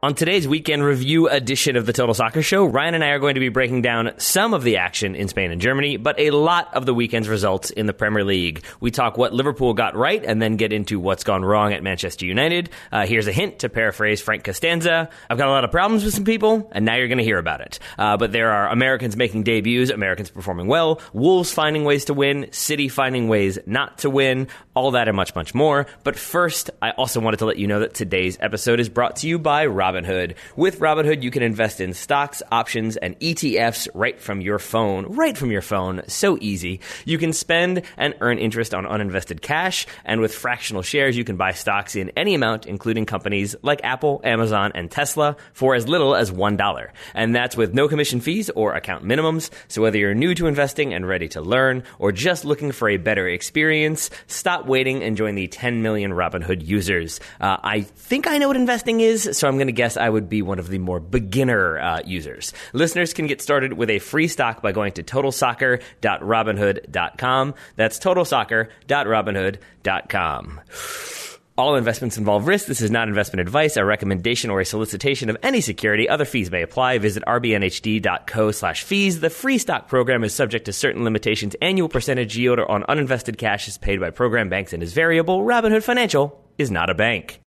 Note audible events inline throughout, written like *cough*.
On today's weekend review edition of the Total Soccer Show, Ryan and I are going to be breaking down some of the action in Spain and Germany, but a lot of the weekend's results in the Premier League. We talk what Liverpool got right and then get into what's gone wrong at Manchester United. Uh, here's a hint to paraphrase Frank Costanza. I've got a lot of problems with some people, and now you're going to hear about it. Uh, but there are Americans making debuts, Americans performing well, Wolves finding ways to win, City finding ways not to win, all that and much, much more. But first, I also wanted to let you know that today's episode is brought to you by Robinhood. With Robinhood, you can invest in stocks, options, and ETFs right from your phone. Right from your phone. So easy. You can spend and earn interest on uninvested cash, and with fractional shares, you can buy stocks in any amount, including companies like Apple, Amazon, and Tesla, for as little as $1. And that's with no commission fees or account minimums. So whether you're new to investing and ready to learn, or just looking for a better experience, stop waiting and join the 10 million Robinhood users. Uh, I think I know what investing is, so I'm going to guess I would be one of the more beginner uh, users. Listeners can get started with a free stock by going to totalsoccer.robinhood.com. That's totalsoccer.robinhood.com. All investments involve risk. This is not investment advice, a recommendation, or a solicitation of any security. Other fees may apply. Visit rbnhd.co slash fees. The free stock program is subject to certain limitations. Annual percentage yield on uninvested cash is paid by program banks and is variable. Robinhood Financial is not a bank.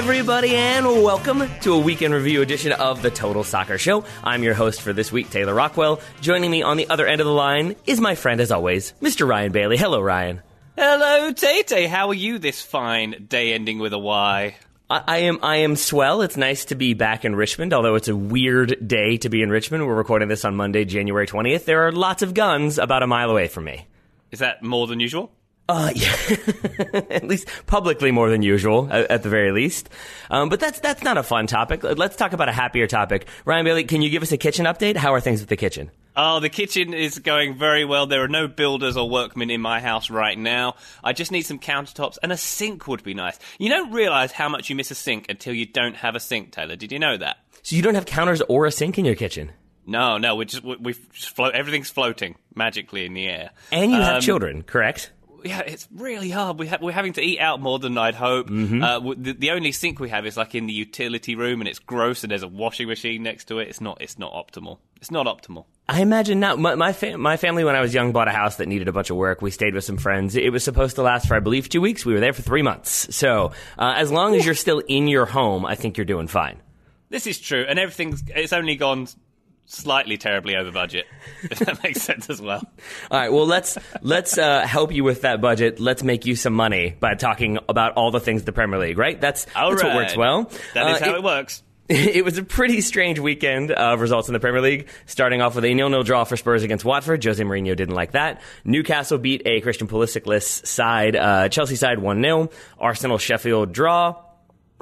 Everybody, and welcome to a weekend review edition of the Total Soccer Show. I'm your host for this week, Taylor Rockwell. Joining me on the other end of the line is my friend, as always, Mr. Ryan Bailey. Hello, Ryan. Hello, Tate. How are you this fine day ending with a Y? I, I am I am swell. It's nice to be back in Richmond, although it's a weird day to be in Richmond. We're recording this on Monday, January 20th. There are lots of guns about a mile away from me. Is that more than usual? Uh, *laughs* yeah, at least publicly more than usual, at, at the very least. Um, but that's that's not a fun topic. Let's talk about a happier topic. Ryan Bailey, can you give us a kitchen update? How are things with the kitchen? Oh, the kitchen is going very well. There are no builders or workmen in my house right now. I just need some countertops and a sink would be nice. You don't realize how much you miss a sink until you don't have a sink, Taylor. Did you know that? So you don't have counters or a sink in your kitchen, No, no, we just we, we just float. Everything's floating magically in the air. and you have Um, children, correct? Yeah, it's really hard. We ha- we're having to eat out more than I'd hope. Mm-hmm. Uh, the, the only sink we have is like in the utility room, and it's gross. And there's a washing machine next to it. It's not. It's not optimal. It's not optimal. I imagine now. My my, my family, when I was young, bought a house that needed a bunch of work. We stayed with some friends. It was supposed to last for, I believe, two weeks. We were there for three months. So uh, as long as you're still in your home, I think you're doing fine. This is true, and everything's. It's only gone slightly terribly over budget. *laughs* If that makes sense as well. All right. Well, let's let's uh, help you with that budget. Let's make you some money by talking about all the things the Premier League. Right? That's All that's what works well. That is Uh, how it, works. *laughs* it was a pretty strange weekend of results in the Premier League, starting off with a nil-nil draw for Spurs against Watford. Jose Mourinho didn't like that. Newcastle beat a Christian Pulisic-less side, uh, Chelsea side 1-0. Arsenal Sheffield draw.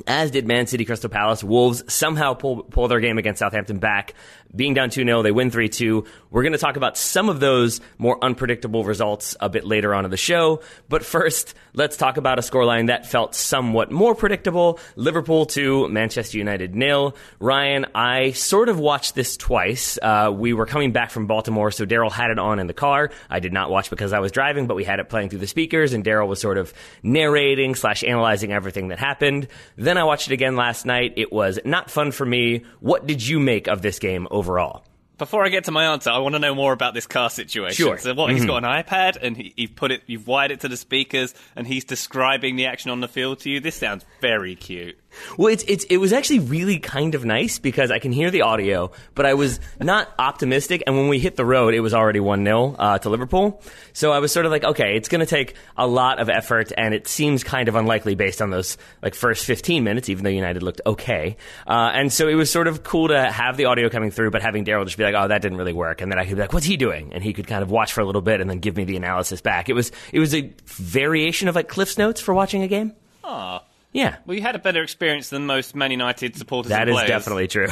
As did Man City Crystal Palace. Wolves somehow pull, pull their game against Southampton back. Being down 2 0, they win 3 2. We're going to talk about some of those more unpredictable results a bit later on in the show. But first, let's talk about a scoreline that felt somewhat more predictable Liverpool 2, Manchester United nil. Ryan, I sort of watched this twice. Uh, we were coming back from Baltimore, so Daryl had it on in the car. I did not watch because I was driving, but we had it playing through the speakers, and Daryl was sort of narrating slash analyzing everything that happened. Then I watched it again last night. It was not fun for me. What did you make of this game overall? Before I get to my answer, I want to know more about this car situation. Sure. Mm-hmm. So what? He's got an iPad and he, you've put it, you've wired it to the speakers, and he's describing the action on the field to you. This sounds very cute. Well, it's, it's, it was actually really kind of nice because I can hear the audio, but I was not *laughs* optimistic. And when we hit the road, it was already 1 0 uh, to Liverpool. So I was sort of like, okay, it's going to take a lot of effort, and it seems kind of unlikely based on those like first 15 minutes, even though United looked okay. Uh, and so it was sort of cool to have the audio coming through, but having Daryl just be like, oh, that didn't really work. And then I could be like, what's he doing? And he could kind of watch for a little bit and then give me the analysis back. It was, it was a variation of like Cliff's Notes for watching a game. Ah, Yeah. Well, you had a better experience than most Man United supporters. That is definitely true.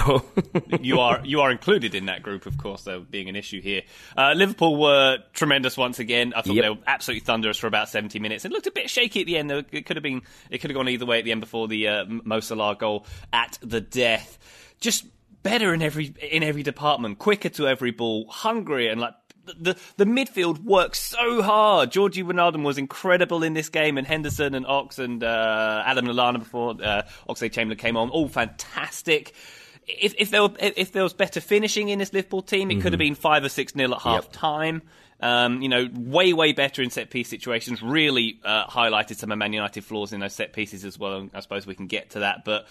*laughs* you are you are included in that group, of course. There being an issue here. Uh, Liverpool were tremendous once again. I thought Yep. they were absolutely thunderous for about seventy minutes. It looked a bit shaky at the end. though. It could have been it could have gone either way at the end before the uh, Mo Salah goal at the death. Just better in every in every department, quicker to every ball, hungrier and like. The, the midfield works so hard. Georgie Wijnaldum was incredible in this game, and Henderson and Ox and uh, Adam Lallana before uh, Oxlade Chamberlain came on, all fantastic if, if there were, if there was better finishing in this Liverpool team, it could have been five or six nil at half Yep. time. Um, you know, way way better in set piece situations. Really uh, highlighted some of Man United flaws in those set pieces as well. I suppose we can get to that, but.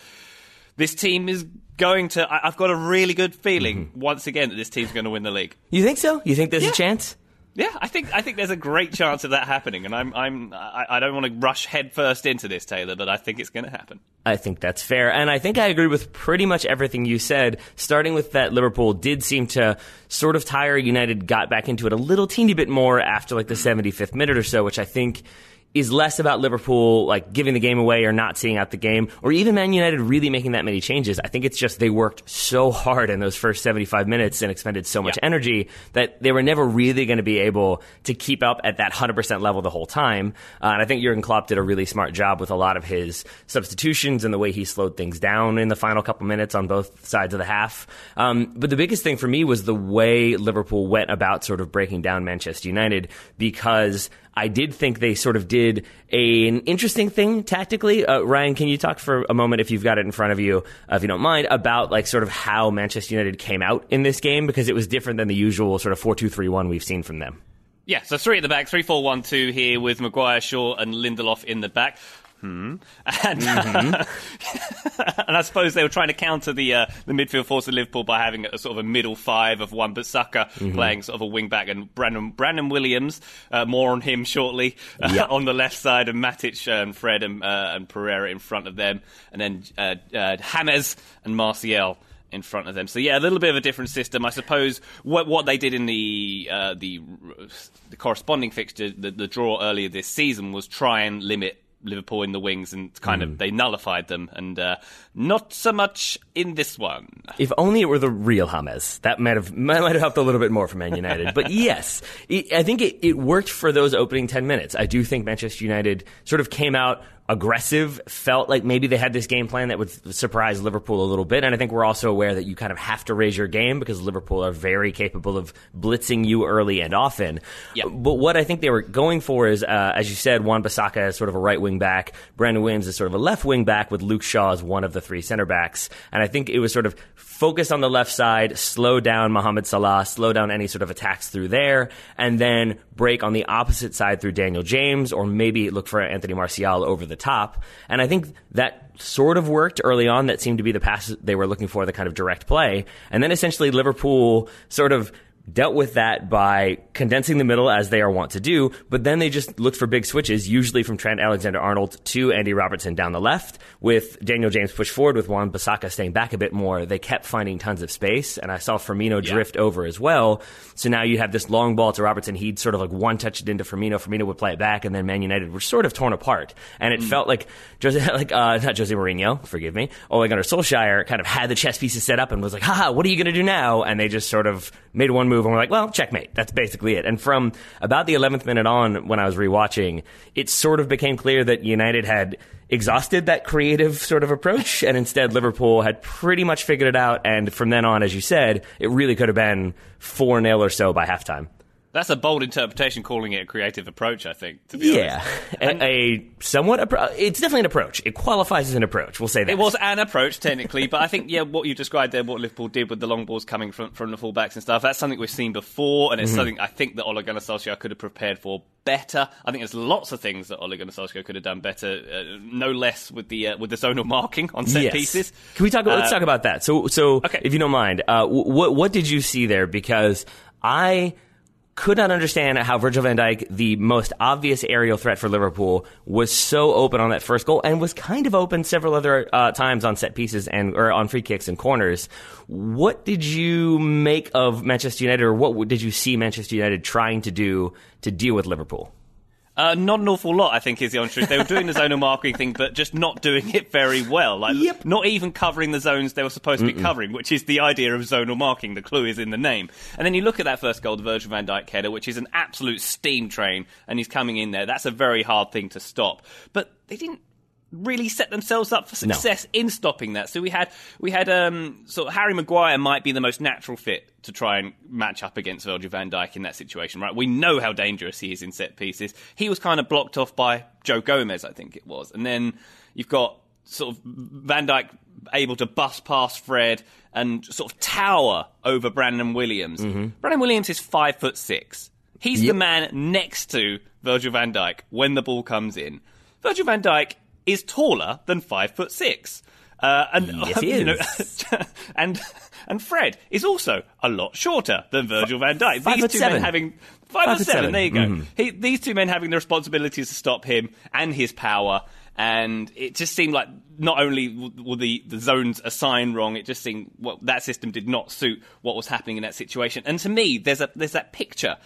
This team is going to. I, I've got a really good feeling mm-hmm. once again that this team's going to win the league. you think so? You think there's Yeah. a chance? Yeah, I think I think there's a great chance of that happening, and I'm I'm I, I don't want to rush headfirst into this, Taylor, but I think it's going to happen. I think that's fair. And I think I agree with pretty much everything you said, starting with that Liverpool did seem to sort of tire. United got back into it a little teeny bit more after like the 75th minute or so, which I think is less about Liverpool like giving the game away or not seeing out the game, or even Man United really making that many changes. I think it's just they worked so hard in those first 75 minutes and expended so much Yeah. energy that they were never really going to be able to keep up at that 100% level the whole time. Uh, and I think Jurgen Klopp did a really smart job with a lot of his substitutions and the way he slowed things down in the final couple minutes on both sides of the half. Um, but the biggest thing for me was the way Liverpool went about sort of breaking down Manchester United because I did think they sort of did a, an interesting thing tactically. Uh, Ryan, can you talk for a moment, if you've got it in front of you, uh, if you don't mind, about like sort of how Manchester United came out in this game because it was different than the usual sort of four two three one we've seen from them. Yeah, so three at the back, three, four, one, two here with Maguire, Shaw, and Lindelof in the back. Hmm. *laughs* And, *laughs* and I suppose they were trying to counter the uh, the midfield force of Liverpool by having a sort of a middle five of Wan-Bissaka playing sort of a wing back and Brandon Brandon Williams. Uh, more on him shortly uh, Yeah. *laughs* on the left side, and Matic uh, and Fred and, uh, and Pereira in front of them, and then uh, uh, James and Martial in front of them. So yeah, a little bit of a different system, I suppose. What what they did in the uh, the the corresponding fixture, the, the draw earlier this season, was try and limit Liverpool in the wings, and kind of they nullified them, and uh, not so much in this one. If only it were the real James. That might have might have helped a little bit more for Man United. but *laughs* yes, it, I think it, it worked for those opening 10 minutes. I do think Manchester United sort of came out aggressive, felt like maybe they had this game plan that would surprise Liverpool a little bit. And I think we're also aware that you kind of have to raise your game because Liverpool are very capable of blitzing you early and often. Yeah. But what I think they were going for is, uh, as you said, Wan-Bissaka is sort of a right wing back, Brandon Williams is sort of a left wing back with Luke Shaw as one of the three center backs. And I think it was sort of focus on the left side, slow down Mohamed Salah, slow down any sort of attacks through there, and then break on the opposite side through Daniel James, or maybe look for Anthony Martial over the top. And I think that sort of worked early on. That seemed to be the pass they were looking for, the kind of direct play. And then essentially Liverpool sort of dealt with that by condensing the middle as they are wont to do, but then they just looked for big switches, usually from Trent Alexander Arnold to Andy Robertson down the left, with Daniel James pushed forward, with Wan-Bissaka staying back a bit more. They kept finding tons of space, and I saw Firmino drift over as well. So now you have this long ball to Robertson. He'd sort of like one touch it into Firmino. Firmino would play it back, and then Man United were sort of torn apart. And it felt like Jose, *laughs* like uh, not Jose Mourinho, forgive me, Ole Gunnar Solskjaer kind of had the chess pieces set up and was like, haha, what are you going to do now? And they just sort of made one move and we're like, well, checkmate. That's basically it. And from about the 11th minute on, when I was rewatching, it sort of became clear that United had exhausted that creative sort of approach, *laughs* and instead Liverpool had pretty much figured it out. And from then on, as you said, it really could have been 4 0 or so by halftime. That's a bold interpretation, calling it a creative approach. I think. To be Yeah, honest. a, a somewhat. Appro- it's definitely an approach. It qualifies as an approach. We'll say that It was an approach, technically, but I think, yeah, what you described there, what Liverpool did with the long balls coming from, from the fullbacks and stuff, that's something we've seen before, and it's Mm-hmm. something I think that Ole Gunnar Solskjaer could have prepared for better. I think there's lots of things that Ole Gunnar Solskjaer could have done better, uh, no less with the uh, with the zonal marking on set Yes. pieces. Can we talk? About let's Uh, talk about that. So, so Okay. if you don't mind, uh, wh- what what did you see there? Because I could not understand how Virgil van Dijk, the most obvious aerial threat for Liverpool, was so open on that first goal and was kind of open several other uh, times on set pieces and or on free kicks and corners. What did you make of Manchester United, or what did you see Manchester United trying to do to deal with Liverpool? Uh, not an awful lot, I think, is the honest truth. They were doing the zonal marking thing, but just not doing it very well. Like, Yep. not even covering the zones they were supposed to be covering, which is the idea of zonal marking. The clue is in the name. And then you look at that first goal, the Virgil van Dijk header, which is an absolute steam train, and he's coming in there. That's a very hard thing to stop. But they didn't really set themselves up for success in stopping that. So we had we had um, sort of Harry Maguire might be the most natural fit to try and match up against Virgil van Dijk in that situation, right? We know how dangerous he is in set pieces. He was kind of blocked off by Joe Gomez, I think it was, and then you've got sort of Van Dijk able to bust past Fred and sort of tower over Brandon Williams. Brandon Williams is five foot six. He's the man next to Virgil van Dijk when the ball comes in. Virgil van Dijk is taller than five foot six. Uh, and Yes, *laughs* he you know, *laughs* and and Fred is also a lot shorter than Virgil van Dijk. five These two seven. men having five, Five foot seven. seven. There you go. Mhm. He, these two men having the responsibilities to stop him and his power. And it just seemed like not only were the, the zones assigned wrong, it just seemed well, that system did not suit what was happening in that situation. And to me, there's a there's that picture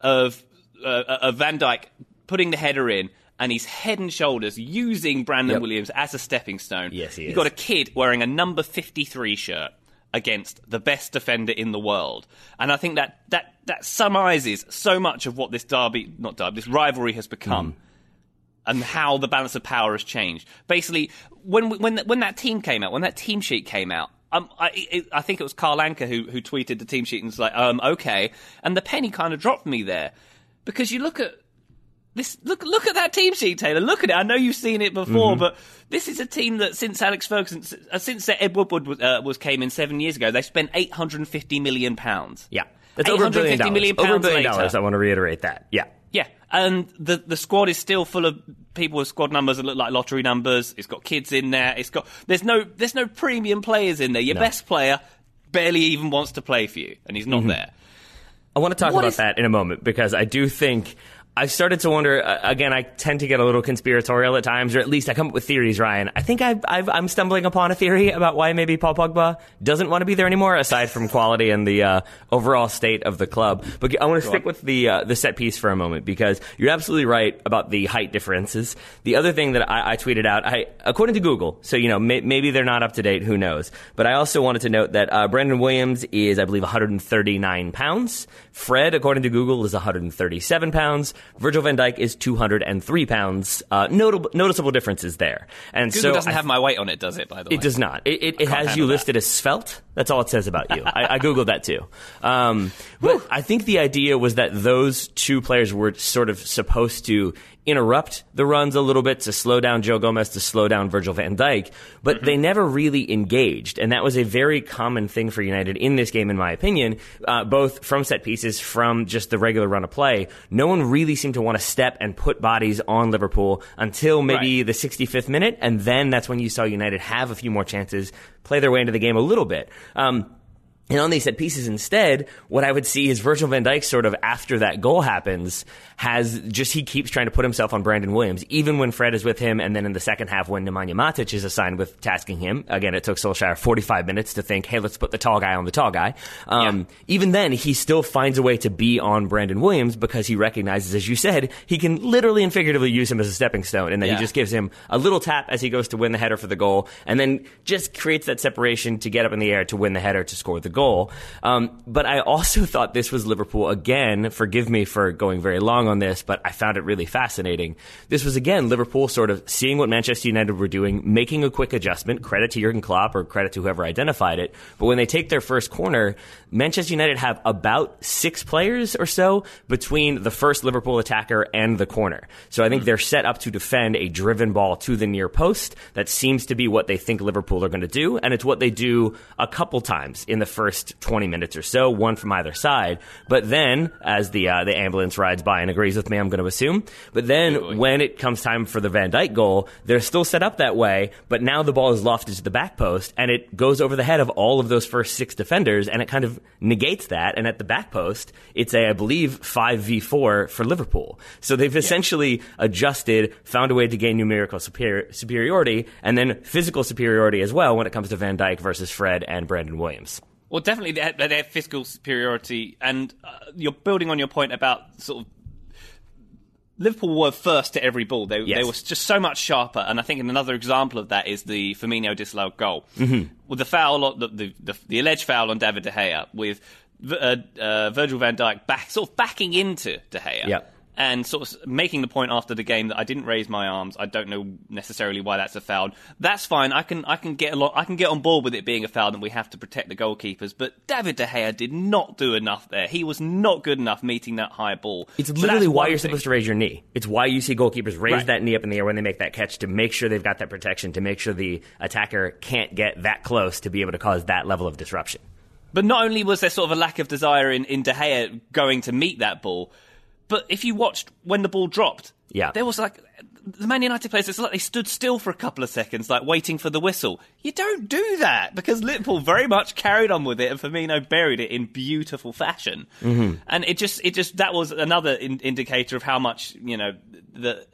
of uh, of Van Dijk putting the header in, and he's head and shoulders using Brandon Yep. Williams as a stepping stone. Yes, he You've is. got a kid wearing a number 53 shirt against the best defender in the world. And I think that that that summarizes so much of what this derby, not derby, this rivalry has become. And how the balance of power has changed. Basically, when when when that team came out, when that team sheet came out, um, I, it, I think it was Carl Anka who who tweeted the team sheet and was like, um, okay, and the penny kind of dropped me there because you look at this look look at that team sheet, Taylor. Look at it. I know you've seen it before, Mm-hmm. but this is a team that since Alex Ferguson, uh, since Ed Woodward was, uh, was came in seven years ago, they spent eight hundred and fifty million pounds. Yeah. That's over a billion dollars. million over a billion later. dollars. I want to reiterate that. Yeah. Yeah, and the the squad is still full of people with squad numbers that look like lottery numbers. It's got kids in there. It's got there's no there's no premium players in there. Your No. best player barely even wants to play for you, and he's not there. I want to talk What about is- that in a moment because I do think I've started to wonder. Uh, again, I tend to get a little conspiratorial at times, or at least I come up with theories. Ryan, I think I've, I've, I'm stumbling upon a theory about why maybe Paul Pogba doesn't want to be there anymore, aside from quality and the uh, overall state of the club. But I want to stick with the uh, the set piece for a moment because you're absolutely right about the height differences. The other thing that I, I tweeted out, I, according to Google, so you know may, maybe they're not up to date. Who knows? But I also wanted to note that uh, Brandon Williams is, I believe, 139 pounds. Fred, according to Google, is 137 pounds. Virgil van Dijk is 203 pounds. Uh, notable, noticeable differences there. And Google so doesn't I- have my weight on it, does it? By the way, it does not. It, it, it has handle you that. listed as svelte. That's all it says about you. I, I googled that too. Um, but I think the idea was that those two players were sort of supposed to interrupt the runs a little bit to slow down Joe Gomez, to slow down Virgil van Dijk, but they never really engaged. And that was a very common thing for United in this game, in my opinion, uh, both from set pieces, from just the regular run of play. No one really seemed to want to step and put bodies on Liverpool until maybe Right. the 65th minute, and then that's when you saw United have a few more chances, play their way into the game a little bit. Um, and on these set pieces instead, what I would see is Virgil van Dijk sort of after that goal happens has just he keeps trying to put himself on Brandon Williams, even when Fred is with him, and then in the second half when Nemanja Matic is assigned with tasking him. Again, it took Solskjaer 45 minutes to think, hey, let's put the tall guy on the tall guy. Um, Yeah. Even then, he still finds a way to be on Brandon Williams because he recognizes, as you said, he can literally and figuratively use him as a stepping stone, and then Yeah. he just gives him a little tap as he goes to win the header for the goal, and then just creates that separation to get up in the air to win the header to score the goal. Um, but I also *laughs* thought this was Liverpool again. Forgive me for going very long on this, but I found it really fascinating. This was again Liverpool sort of seeing what Manchester United were doing, making a quick adjustment. Credit to Jurgen Klopp or credit to whoever identified it. But when they take their first corner, Manchester United have about six players or so between the first Liverpool attacker and the corner. So I think they're set up to defend a driven ball to the near post. That seems to be what they think Liverpool are going to do, and it's what they do a couple times in the first 20 minutes or so, one from either side. But then, as the uh, the ambulance rides by and agrees with me, I'm going to assume. But then, when it comes time for the Van Dijk goal, they're still set up that way. But now the ball is lofted to the back post, and it goes over the head of all of those first six defenders, and it kind of negates that. And at the back post, it's a, I believe, five v four for Liverpool. So they've essentially adjusted, found a way to gain numerical superior, superiority, and then physical superiority as well when it comes to Van Dijk versus Fred and Brandon Williams. Well, definitely their, have physical superiority, and uh, you're building on your point about sort of Liverpool were first to every ball. They, Yes. they were just so much sharper. And I think another example of that is the Firmino disallowed goal. Mm-hmm. With the foul, on- the, the, the, the alleged foul on David De Gea, with uh, uh, Virgil van Dijk back, sort of backing into De Gea. Yep. And sort of making the point after the game that I didn't raise my arms. I don't know necessarily why that's a foul. That's fine. I can I can get a lot. I can get on board with it being a foul, and we have to protect the goalkeepers. But David De Gea did not do enough there. He was not good enough meeting that high ball. It's So literally why you're thing. supposed to raise your knee. It's why you see goalkeepers raise Right. that knee up in the air when they make that catch to make sure they've got that protection, to make sure the attacker can't get that close to be able to cause that level of disruption. But not only was there sort of a lack of desire in, in De Gea going to meet that ball, but if you watched when the ball dropped, Yeah. there was like the Man United players. It's like they stood still for a couple of seconds, like waiting for the whistle. You don't do that because Liverpool very much carried on with it, and Firmino buried it in beautiful fashion. Mm-hmm. And it just, it just that was another in, indicator of how much you know the.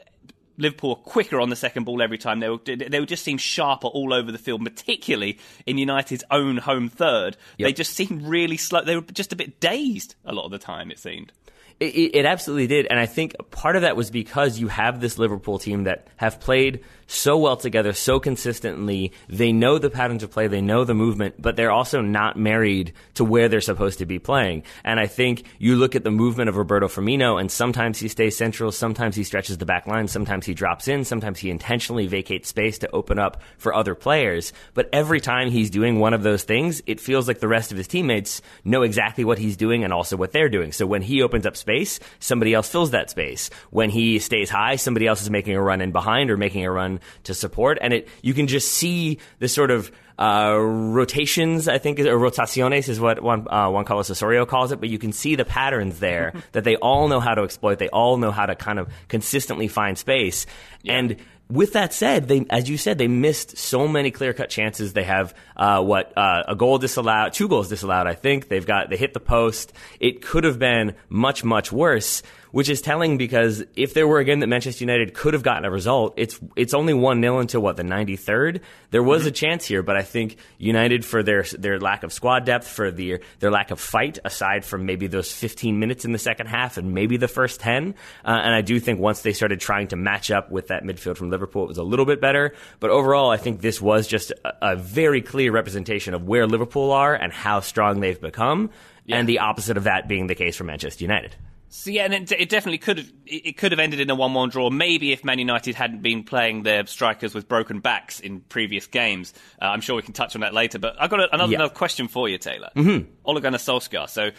Liverpool were quicker on the second ball every time. They were, they would just seem sharper all over the field, particularly in United's own home third. They just seemed really slow. They were just a bit dazed a lot of the time, it seemed. It, it absolutely did, and I think part of that was because you have this Liverpool team that have played so well together, so consistently. They know the patterns of play, they know the movement, but they're also not married to where they're supposed to be playing. And I think you look at the movement of Roberto Firmino, and sometimes he stays central, sometimes he stretches the back line, sometimes he drops in, sometimes he intentionally vacates space to open up for other players. But every time he's doing one of those things, it feels like the rest of his teammates know exactly what he's doing and also what they're doing. So when he opens up space, somebody else fills that space. When he stays high, somebody else is making a run in behind or making a run to support. And it you can just see the sort of uh, rotations, I think, or rotaciones is what Juan, uh, Juan Carlos Osorio calls it, but you can see the patterns there *laughs* that they all know how to exploit. They all know how to kind of consistently find space. And with that said, they, as you said, they missed so many clear cut chances. They have uh, what uh, a goal disallowed, two goals disallowed. I think they've got they hit the post. It could have been much much worse, which is telling because if there were a game that Manchester United could have gotten a result, it's it's only one 0 until what the ninety third. There was a chance here, but I think United for their their lack of squad depth, for their their lack of fight, aside from maybe those fifteen minutes in the second half and maybe the first ten, uh, and I do think once they started trying to match up with that midfield from Liverpool, it was a little bit better. But overall, I think this was just a, a very clear representation of where Liverpool are and how strong they've become, and the opposite of that being the case for Manchester United. So yeah, and it, it definitely could have it could have ended in a one-one draw. Maybe if Man United hadn't been playing their strikers with broken backs in previous games. Uh, I'm sure we can touch on that later. But I've got a, another, Yeah. another question for you, Taylor. Mm-hmm. Ole Gunnar Solskjaer. So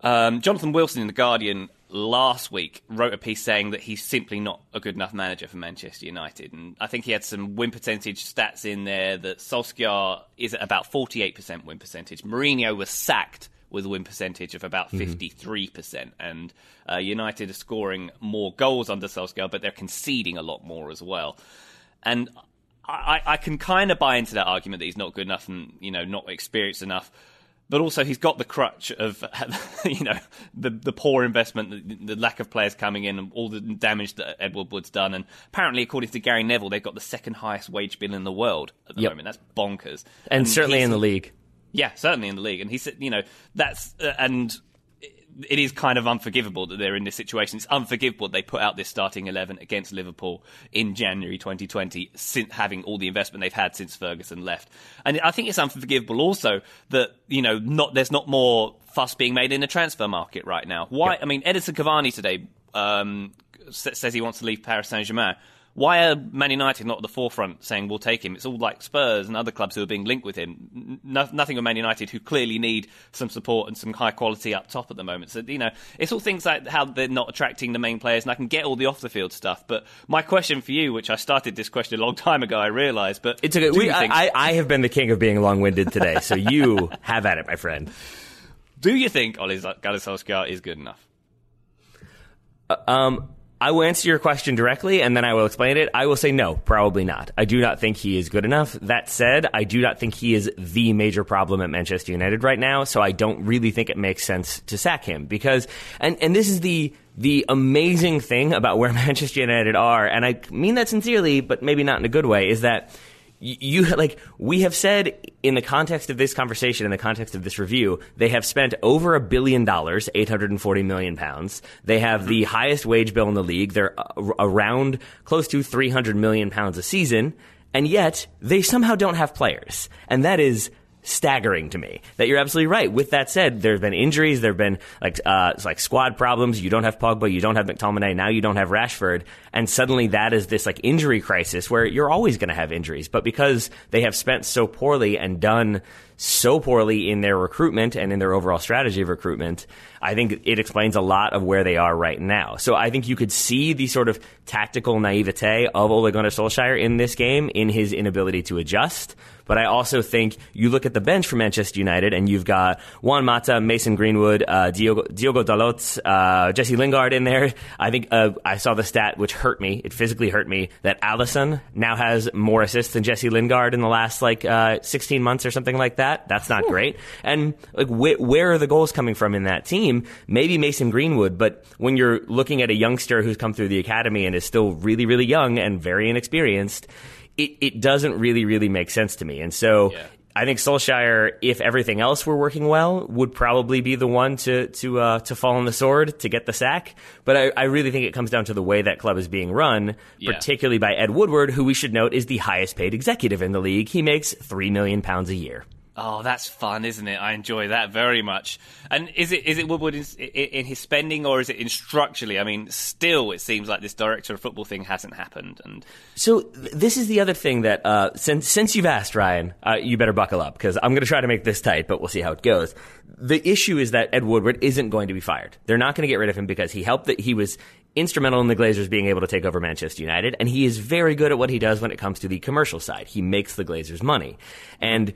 um, Jonathan Wilson in the Guardian last week wrote a piece saying that he's simply not a good enough manager for Manchester United, and I think he had some win percentage stats in there that Solskjaer is at about 48% win percentage. Mourinho was sacked with a win percentage of about 53%, and uh, United are scoring more goals under Solskjaer, but they're conceding a lot more as well. And I, I can kind of buy into that argument that he's not good enough and you know not experienced enough. But also, he's got the crutch of *laughs* you know the the poor investment, the, the lack of players coming in, and all the damage that Ed Woodward's done. And apparently, according to Gary Neville, they've got the second highest wage bill in the world at the Yep. moment. That's bonkers. And, certainly in the league. Yeah, certainly in the league. And he said, you know, that's uh, and it is kind of unforgivable that they're in this situation. It's unforgivable they put out this starting eleven against Liverpool in January 2020, since having all the investment they've had since Ferguson left. And I think it's unforgivable also that you know not there's not more fuss being made in the transfer market right now. Why? Yeah. I mean, Edinson Cavani today um, says he wants to leave Paris Saint Germain. Why are Man United not at the forefront saying we'll take him? It's all like Spurs and other clubs who are being linked with him. No- nothing with Man United, who clearly need some support and some high quality up top at the moment. So you know, it's all things like how they're not attracting the main players, and I can get all the off the field stuff. But my question for you, which I started this question a long time ago, I realised, but It's okay. We, think, I, I have been the king of being long winded today, so you *laughs* have at it, my friend. do you think Ole Gunnar Solskjaer is good enough? Um, I will answer your question directly and then I will explain it. I will say no, probably not. I do not think he is good enough. That said, I do not think he is the major problem at Manchester United right now, so I don't really think it makes sense to sack him because and and this is the the amazing thing about where *laughs* Manchester United are, and I mean that sincerely, but maybe not in a good way, is that you like we have said in the context of this conversation in the context of this review they have spent over a billion dollars 840 million pounds. They have the highest wage bill in the league. They're uh, around close to 300 million pounds a season. And yet they somehow don't have players. And that is staggering to me. That you're absolutely right. With that said, there have been injuries. There have been like uh, like squad problems. You don't have Pogba. You don't have McTominay. Now you don't have Rashford. And suddenly that is this like injury crisis where you're always going to have injuries. But because they have spent so poorly and done so poorly in their recruitment and in their overall strategy of recruitment, I think it explains a lot of where they are right now. So I think you could see the sort of tactical naivete of Ole Gunnar Solskjaer in this game in his inability to adjust. But I also think you look at the bench for Manchester United and you've got Juan Mata, Mason Greenwood, uh, Diogo, Diogo Dalot, uh, Jesse Lingard in there. I think uh, I saw the stat which hurt me. It physically hurt me that Alisson now has more assists than Jesse Lingard in the last like uh, 16 months or something like that. That's not great. And like wh- where are the goals coming from in that team? Maybe Mason Greenwood, but when you're looking at a youngster who's come through the academy and is still really, really young and very inexperienced, it, it doesn't really, really make sense to me. And so yeah. I think Solskjaer, if everything else were working well, would probably be the one to to uh, to fall on the sword to get the sack. But I, I, really think it comes down to the way that club is being run, yeah. particularly by Ed Woodward, who we should note is the highest paid executive in the league. He makes three million pounds a year. Oh, that's fun, isn't it? I enjoy that very much. And is it is it Woodward in, in, his spending or is it in structurally? I mean, still, it seems like this director of football thing hasn't happened. And so this is the other thing that uh, since since you've asked Ryan, uh, you better buckle up because I'm going to try to make this tight, but we'll see how it goes. The issue is that Ed Woodward isn't going to be fired. They're not going to get rid of him because he helped that he was instrumental in the Glazers being able to take over Manchester United, and he is very good at what he does when it comes to the commercial side. He makes the Glazers money, and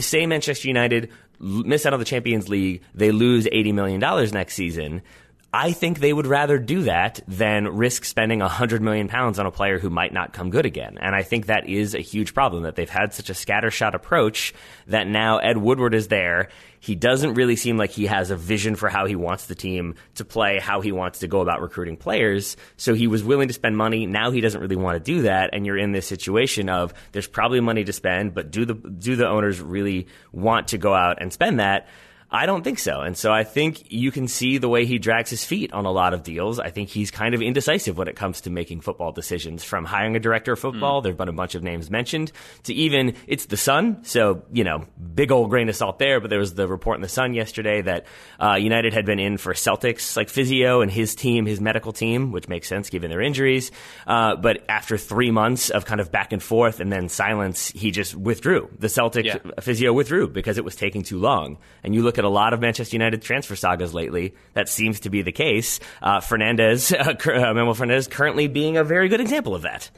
say Manchester United miss out on the Champions League, they lose $80 million next season. I think they would rather do that than risk spending 100 million pounds on a player who might not come good again. And I think that is a huge problem that they've had such a scattershot approach that now Ed Woodward is there. He doesn't really seem like he has a vision for how he wants the team to play, how he wants to go about recruiting players. So he was willing to spend money. Now he doesn't really want to do that. And you're in this situation of there's probably money to spend, but do the, do the owners really want to go out and spend that? I don't think so. And so I think you can see the way he drags his feet on a lot of deals. I think he's kind of indecisive when it comes to making football decisions from hiring a director of football. Mm. There's been a bunch of names mentioned to even it's the Sun. So, you know, big old grain of salt there. But there was the report in the Sun yesterday that uh, United had been in for Celtics like physio and his team, his medical team, which makes sense given their injuries. Uh, but after three months of kind of back and forth and then silence, he just withdrew. The Celtic yeah. physio withdrew because it was taking too long. And you look at a lot of Manchester United transfer sagas lately. That seems to be the case. Uh, Fernandes, *laughs* uh, uh, Manuel Fernandes, currently being a very good example of that.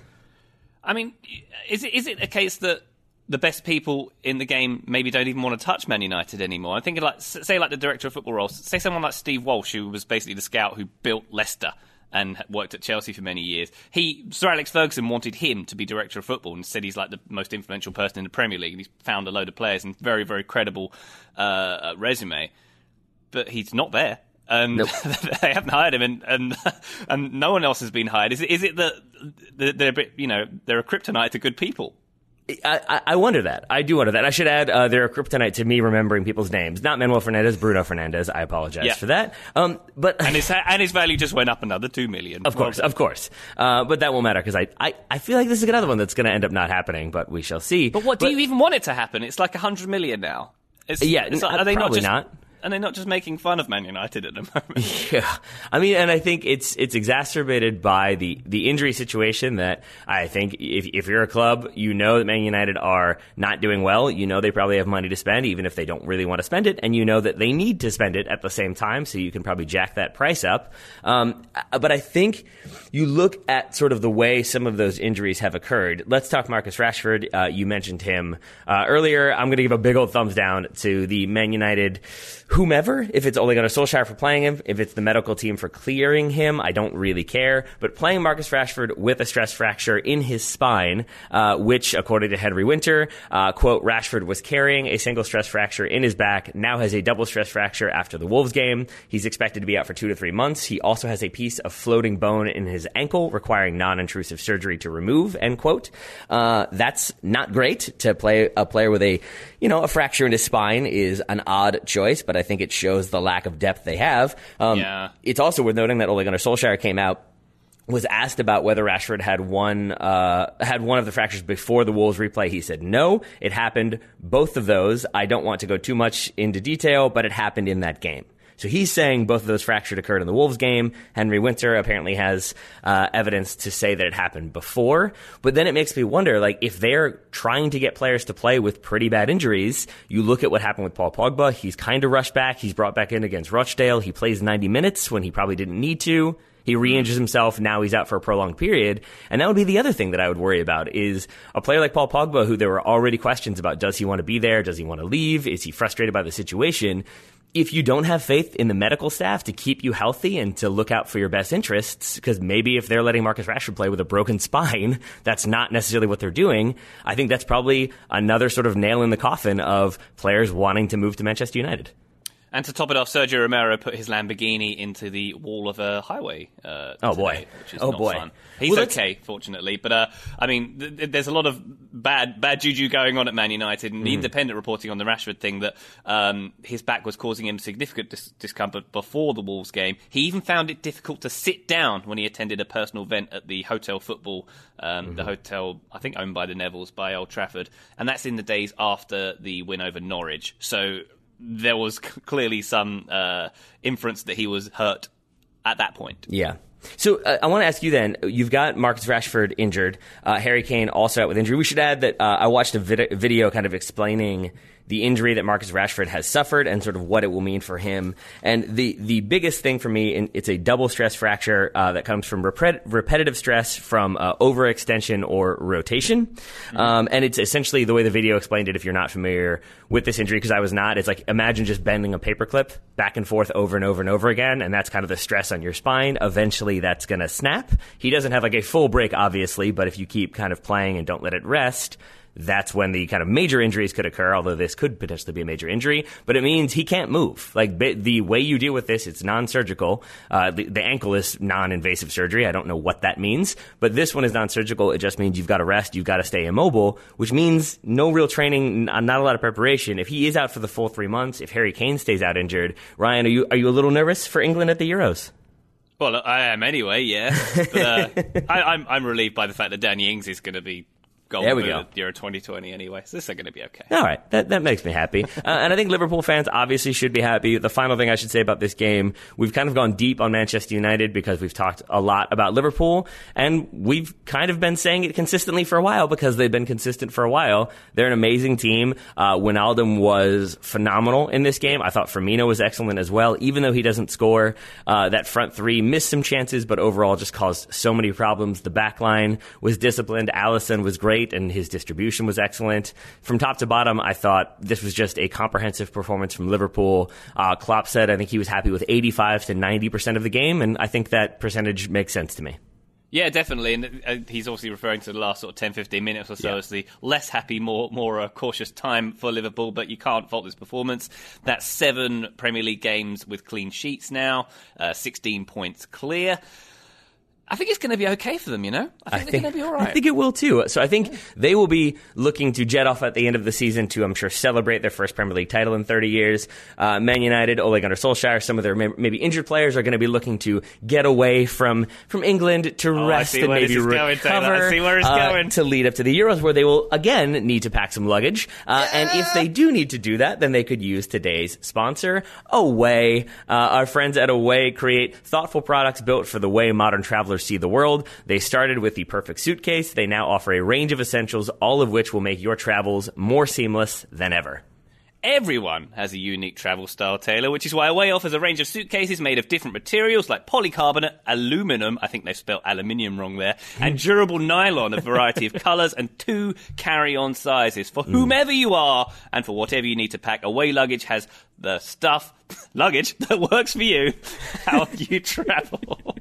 I mean, is it is it a case that the best people in the game maybe don't even want to touch Man United anymore? I'm thinking like, say, like the director of football roles, say someone like Steve Walsh, who was basically the scout who built Leicester and worked at Chelsea for many years. He, Sir Alex Ferguson, wanted him to be director of football and said he's like the most influential person in the Premier League. And he's found a load of players and very, very credible uh, uh resume. But he's not there. And nope. *laughs* they haven't hired him, and, and *laughs* and no one else has been hired. Is it is it that they're a bit, you know they're a kryptonite to good people? I, I, wonder that. I do wonder that. I should add uh, they're a kryptonite to me remembering people's names. Not Manuel Fernandes, Bruno Fernandes. I apologize yeah. for that. Um, but and his *laughs* and his value just went up another two million. Of course, of course. Uh, but that won't matter because I, I, I feel like this is another one that's going to end up not happening. But we shall see. But what do you even want it to happen? It's like a hundred million now. It's, yeah, it's are they not just not? And they're not just making fun of Man United at the *laughs* moment. Yeah, I mean, and I think it's it's exacerbated by the the injury situation. That I think if if you're a club, you know that Man United are not doing well. You know they probably have money to spend, even if they don't really want to spend it, and you know that they need to spend it at the same time. So you can probably jack that price up. Um, but I think you look at sort of the way some of those injuries have occurred. Let's talk Marcus Rashford. Uh, you mentioned him uh, earlier. I'm going to give a big old thumbs down to the Man United whomever, if it's only Ole Gunnar Solskjaer for playing him, if it's the medical team for clearing him, I don't really care. But playing Marcus Rashford with a stress fracture in his spine, uh, which, according to Henry Winter, uh, quote, Rashford was carrying a single stress fracture in his back, now has a double stress fracture after the Wolves game. He's expected to be out for two to three months. He also has a piece of floating bone in his ankle requiring non-intrusive surgery to remove, end quote. Uh, that's not great to play a player with a, you know, a fracture in his spine is an odd choice, but I think it shows the lack of depth they have. Um, Yeah. It's also worth noting that Ole Gunnar Solskjaer came out was asked about whether Rashford had one uh, had one of the fractures before the Wolves replay. He said no, it happened both of those. I don't want to go too much into detail, but it happened in that game. So he's saying both of those fractures occurred in the Wolves game. Henry Winter apparently has uh, evidence to say that it happened before. But then it makes me wonder, like, if they're trying to get players to play with pretty bad injuries, you look at what happened with Paul Pogba. He's kind of rushed back. He's brought back in against Rochdale. He plays 90 minutes when he probably didn't need to. He re-injures himself. Now he's out for a prolonged period. And that would be the other thing that I would worry about is a player like Paul Pogba, who there were already questions about, does he want to be there? Does he want to leave? Is he frustrated by the situation? If you don't have faith in the medical staff to keep you healthy and to look out for your best interests, because maybe if they're letting Marcus Rashford play with a broken *laughs* spine, that's not necessarily what they're doing. I think that's probably another sort of nail in the coffin of players wanting to move to Manchester United. And to top it off, Sergio Romero put his Lamborghini into the wall of a highway. Uh, Oh, today, boy. Which is Oh, not boy. Fun. He's Well, okay, fortunately, but uh, I mean, th- th- there's a lot of bad bad juju going on at Man United, and the Mm. Independent reporting on the Rashford thing that um, his back was causing him significant dis- discomfort before the Wolves game. He even found it difficult to sit down when he attended a personal event at the Hotel Football, um, Mm-hmm. the hotel I think owned by the Nevilles by Old Trafford, and that's in the days after the win over Norwich. So there was clearly some uh, inference that he was hurt at that point. Yeah. So uh, I want to ask you then. You've got Marcus Rashford injured. Uh, Harry Kane also out with injury. We should add that uh, I watched a vid- video kind of explaining the injury that Marcus Rashford has suffered and sort of what it will mean for him. And the the biggest thing for me, it's a double stress fracture uh, that comes from repet- repetitive stress from uh, overextension or rotation. Um, and it's essentially the way the video explained it. If you're not familiar with this injury, because I was not, it's like imagine just bending a paperclip back and forth over and over and over again, and that's kind of the stress on your spine. Eventually, that's going to snap. He doesn't have like a full break, obviously, but if you keep kind of playing and don't let it rest, that's when the kind of major injuries could occur, although this could potentially be a major injury. But it means he can't move. Like the way you deal with this, it's non-surgical. Uh, the, the ankle is non-invasive surgery. I don't know what that means, but this one is non-surgical. It just means you've got to rest, you've got to stay immobile, which means no real training, not a lot of preparation. If he is out for the full three months, if Harry Kane stays out injured, Ryan, are you are you a little nervous for England at the Euros? Well, I am anyway, yeah. But, uh, *laughs* I, I'm, I'm relieved by the fact that Danny Ings is going to be golden There we go. Euro 2020 anyway, so this is going to be okay. All right, that that makes me happy, uh, and I think Liverpool fans obviously should be happy. The final thing I should say about this game, we've kind of gone deep on Manchester United because we've talked a lot about Liverpool, and we've kind of been saying it consistently for a while because they've been consistent for a while. They're an amazing team. Uh, Wijnaldum was phenomenal in this game. I thought Firmino was excellent as well, even though he doesn't score. Uh, that front three missed some chances, but overall just caused so many problems. The back line was disciplined. Alisson was great, and his distribution was excellent. From top to bottom, I thought this was just a comprehensive performance from Liverpool. Uh, Klopp said I think he was happy with 85 to 90 percent of the game, and I think that percentage makes sense to me. Yeah, definitely. And uh, he's obviously referring to the last sort of 10, 15 minutes or so Yeah. as the less happy, more more uh, cautious time for Liverpool, but you can't fault this performance. That's seven Premier League games with clean sheets now, uh, 16 points clear. I think it's going to be okay for them, you know? I think, they're going to be all right. I think it will too. So I think they will be looking to jet off at the end of the season to, I'm sure, celebrate their first Premier League title in 30 years. Uh, Man United, Ole Gunnar Solskjaer, some of their maybe injured players are going to be looking to get away from from England to Oh, rest and maybe this is going, recover. I see where it's uh, going. to lead up to the Euros, where they will again need to pack some luggage. Uh, And if they do need to do that, then they could use today's sponsor, Away. Uh, our friends at Away create thoughtful products built for the way modern travelers see the world. They started with the perfect suitcase. They now offer a range of essentials, all of which will make your travels more seamless than ever. Everyone has a unique travel style, Taylor, which is why Away offers a range of suitcases made of different materials like polycarbonate, aluminum, I think they've spelled aluminium wrong there, and *laughs* durable nylon, a variety of colours, and two carry on sizes. For hmm. whomever you are and for whatever you need to pack, Away luggage has the stuff, *laughs* luggage *laughs* that works for you, *laughs* how you travel.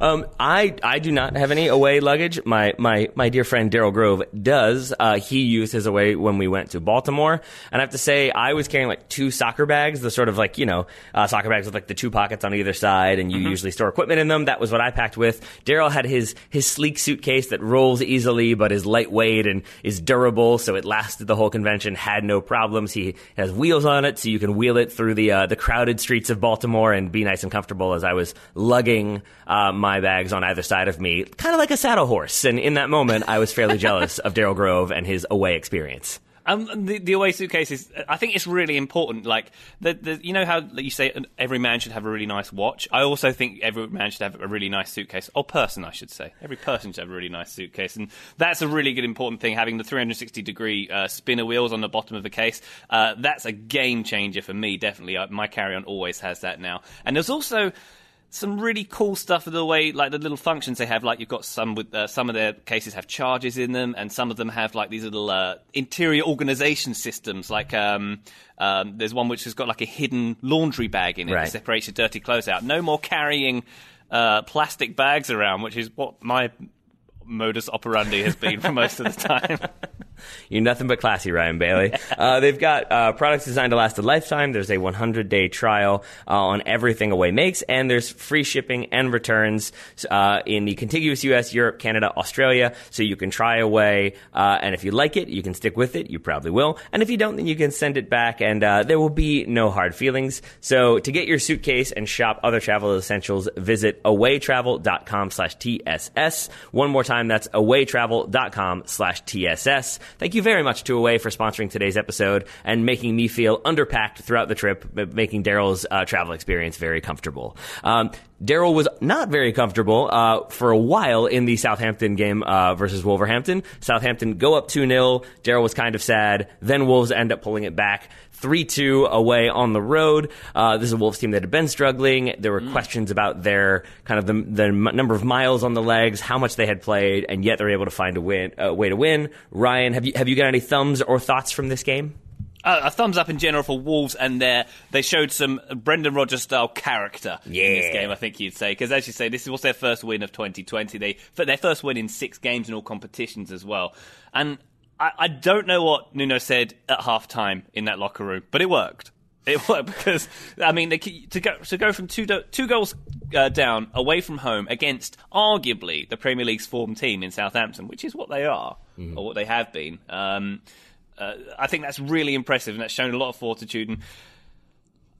Um, I I do not have any away luggage. My my my dear friend Daryl Grove does. Uh, he used his away when we went to Baltimore, and I have to say I was carrying like two soccer bags, the sort of like you know uh, soccer bags with like the two pockets on either side, and you mm-hmm. usually store equipment in them. That was what I packed with. Daryl had his his sleek suitcase that rolls easily, but is lightweight and is durable, so it lasted the whole convention. Had no problems. He has wheels on it, so you can wheel it through the uh, the crowded streets of Baltimore and be nice and comfortable. As I was lugging uh, my bags on either side of me, kind of like a saddle horse. And in that moment, I was fairly jealous of Daryl Grove and his away experience. Um, the, the away suitcase is. I think it's really important. Like, the, the, you know how you say every man should have a really nice watch? I also think every man should have a really nice suitcase. Or person, I should say. Every person should have a really nice suitcase. And that's a really good important thing, having the 360 degree uh, spinner wheels on the bottom of the case. Uh, that's a game changer for me, definitely. Uh, my carry on always has that now. And there's also some really cool stuff with the way like the little functions they have like you've got some with uh, some of their cases have charges in them and some of them have like these little uh, interior organization systems like um, um, there's one which has got like a hidden laundry bag in it right. that separates your dirty clothes out no more carrying uh, plastic bags around which is what my modus operandi has been for most of the time *laughs* You're nothing but classy, Ryan Bailey. Uh, they've got uh, products designed to last a lifetime. There's a 100 day trial uh, on everything Away makes, and there's free shipping and returns uh, in the contiguous U.S., Europe, Canada, Australia. So you can try Away, uh, and if you like it, you can stick with it. You probably will. And if you don't, then you can send it back, and uh, there will be no hard feelings. So to get your suitcase and shop other travel essentials, visit awaytravel.com slash TSS. One more time, that's awaytravel.com slash TSS. Thank you very much to Away for sponsoring today's episode and making me feel underpacked throughout the trip, making Daryl's uh, travel experience very comfortable. Um, Daryl was not very comfortable uh, for a while in the Southampton game uh, versus Wolverhampton. Southampton go up 2 0. Daryl was kind of sad. Then Wolves end up pulling it back. 3 2 away on the road. Uh, this is a Wolves team that had been struggling. There were mm. questions about their kind of the, the number of miles on the legs, how much they had played, and yet they're able to find a win, a way to win. Ryan, have you, have you got any thumbs or thoughts from this game? Uh, a thumbs up in general for Wolves, and their, they showed some Brendan Rodgers style character yeah. in this game. I think you'd say because, as you say, this was their first win of 2020. They their first win in six games in all competitions as well. And I, I don't know what Nuno said at half time in that locker room, but it worked. It worked *laughs* because I mean they, to go to go from two two goals uh, down away from home against arguably the Premier League's form team in Southampton, which is what they are mm. or what they have been. Um, uh, I think that's really impressive, and that's shown a lot of fortitude. And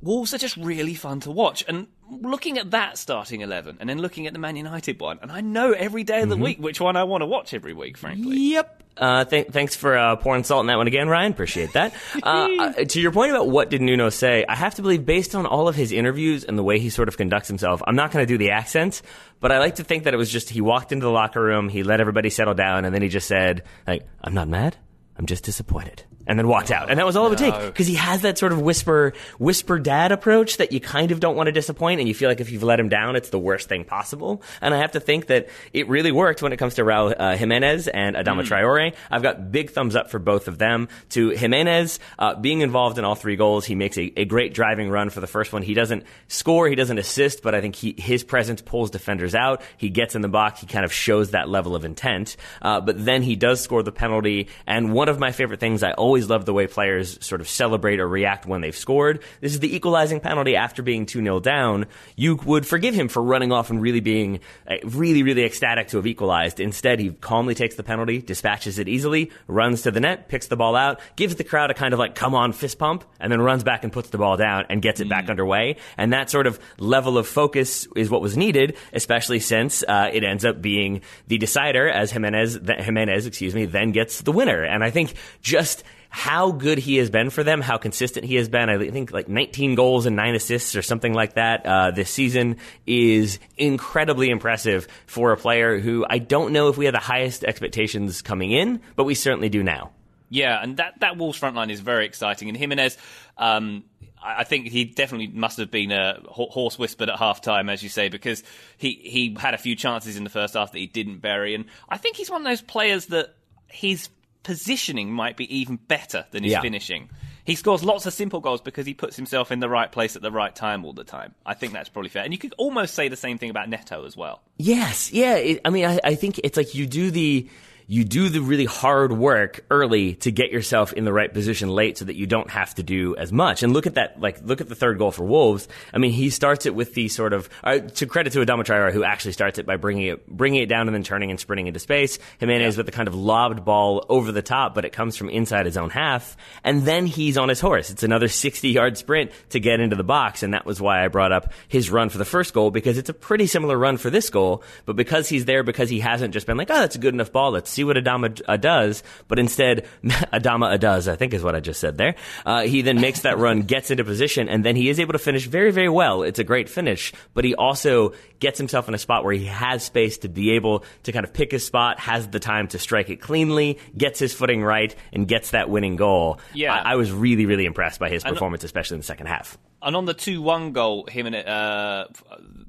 Wolves are just really fun to watch. And looking at that starting 11 and then looking at the Man United one, and I know every day of the mm-hmm. week which one I want to watch every week, frankly. Yep. Uh, th- thanks for uh, pouring salt in that one again, Ryan. Appreciate that. *laughs* Uh, uh, to your point about what did Nuno say, I have to believe, based on all of his interviews and the way he sort of conducts himself, I'm not going to do the accents, but I like to think that it was just he walked into the locker room, he let everybody settle down, and then he just said, like, I'm not mad, I'm just disappointed and then walked out. And that was all it would take because he has that sort of whisper, whisper dad approach that you kind of don't want to disappoint, and you feel like if you've let him down, it's the worst thing possible. And I have to think that it really worked when it comes to Raul uh, Jimenez and Adama mm. Traore. I've got big thumbs up for both of them. To Jimenez, uh, being involved in all three goals, he makes a, a, great driving run for the first one. He doesn't score, he doesn't assist, but I think he, his presence pulls defenders out. He gets in the box, he kind of shows that level of intent. Uh, but then he does score the penalty, and one of my favorite things I always always love the way players sort of celebrate or react when they've scored. This is the equalizing penalty after being 2 0 down. You would forgive him for running off and really being uh, really, really ecstatic to have equalized. Instead, he calmly takes the penalty, dispatches it easily, runs to the net, picks the ball out, gives the crowd a kind of like, come on, fist pump, and then runs back and puts the ball down and gets it mm. back underway. And that sort of level of focus is what was needed, especially since uh, it ends up being the decider as Jimenez, Jimenez, excuse me, then gets the winner. And I think just how good he has been for them, how consistent he has been. I think like 19 goals and nine assists or something like that uh, this season is incredibly impressive for a player who I don't know if we had the highest expectations coming in, but we certainly do now. Yeah, and that, that Wolves front line is very exciting. And Jimenez, um, I think he definitely must have been a horse whispered at half time, as you say, because he, he had a few chances in the first half that he didn't bury. And I think he's one of those players that he's positioning might be even better than his yeah. finishing. He scores lots of simple goals because he puts himself in the right place at the right time all the time. I think that's probably fair. And you could almost say the same thing about Neto as well. Yes, yeah. It, I mean, I, I think it's like you do the you do the really hard work early to get yourself in the right position late so that you don't have to do as much. And look at that, like, look at the third goal for Wolves. I mean, he starts it with the sort of, uh, to credit to Adama Traore, who actually starts it by bringing it, bringing it down and then turning and sprinting into space. Jimenez yeah. with the kind of lobbed ball over the top, but it comes from inside his own half. And then he's on his horse. It's another 60 yard sprint to get into the box. And that was why I brought up his run for the first goal because it's a pretty similar run for this goal. But because he's there, because he hasn't just been like, oh, that's a good enough ball. Let's see what Adama uh, does, but instead, *laughs* Adama does, I think is what I just said there. Uh, he then makes that run, gets into position, and then he is able to finish very, very well. It's a great finish, but he also gets himself in a spot where he has space to be able to kind of pick his spot, has the time to strike it cleanly, gets his footing right, and gets that winning goal. Yeah. I, I was really, really impressed by his performance, especially in the second half. And on the two-one goal, him and uh,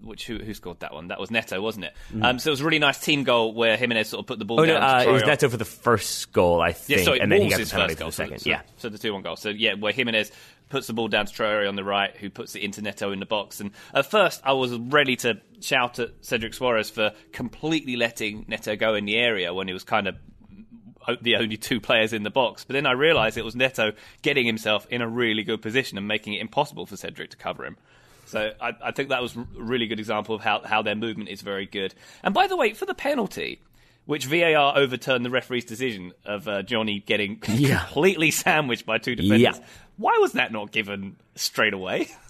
which who, who scored that one? That was Neto, wasn't it? Mm. Um, so it was a really nice team goal where Jimenez sort of put the ball oh, down. No, uh, it was Neto for the first goal, I think, yeah, sorry, and then he got the penalty for the second. So, yeah, so the two-one goal. So yeah, where Jimenez puts the ball down to Traore on the right, who puts it into Neto in the box. And at first, I was ready to shout at Cedric Soares for completely letting Neto go in the area when he was kind of the only two players in the box. But then I realised it was Neto getting himself in a really good position and making it impossible for Cedric to cover him. So I, I think that was a really good example of how, how their movement is very good. And by the way, for the penalty, which VAR overturned the referee's decision of uh, Johnny getting *laughs* yeah. completely sandwiched by two defenders. Yeah. Why was that not given straight away? *laughs*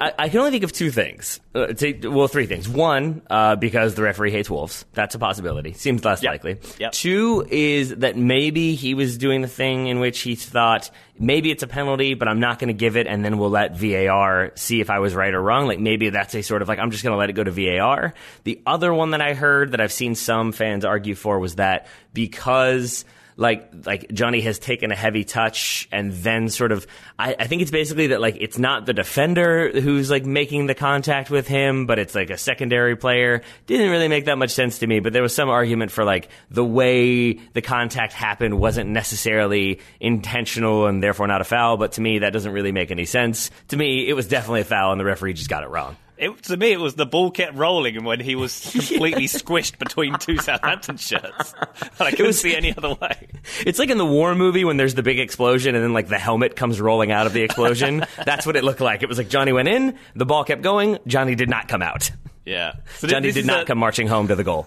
I, I, can only think of two things. Uh, to, well, three things. One, uh, because the referee hates wolves. That's a possibility. Seems less yep. likely. Yep. Two is that maybe he was doing the thing in which he thought maybe it's a penalty, but I'm not going to give it, and then we'll let VAR see if I was right or wrong. Like maybe that's a sort of like I'm just going to let it go to VAR. The other one that I heard that I've seen some fans argue for was that because like like Johnny has taken a heavy touch and then sort of I, I, think it's basically that like it's not the defender who's like making the contact with him, but it's like a secondary player. Didn't really make that much sense to me, but there was some argument for like the way the contact happened wasn't necessarily intentional and therefore not a foul, but to me that doesn't really make any sense. To me, it was definitely a foul and the referee just got it wrong. It, to me, it was the ball kept rolling, and when he was *laughs* completely squished between two Southampton shirts, *laughs* I couldn't was, see any other way. It's like in the war movie when there's the big explosion, and then like the helmet comes rolling out of the explosion. *laughs* That's what it looked like. It was like Johnny went in, the ball kept going, Johnny did not come out. Yeah. So Johnny did not a... come marching home to the goal.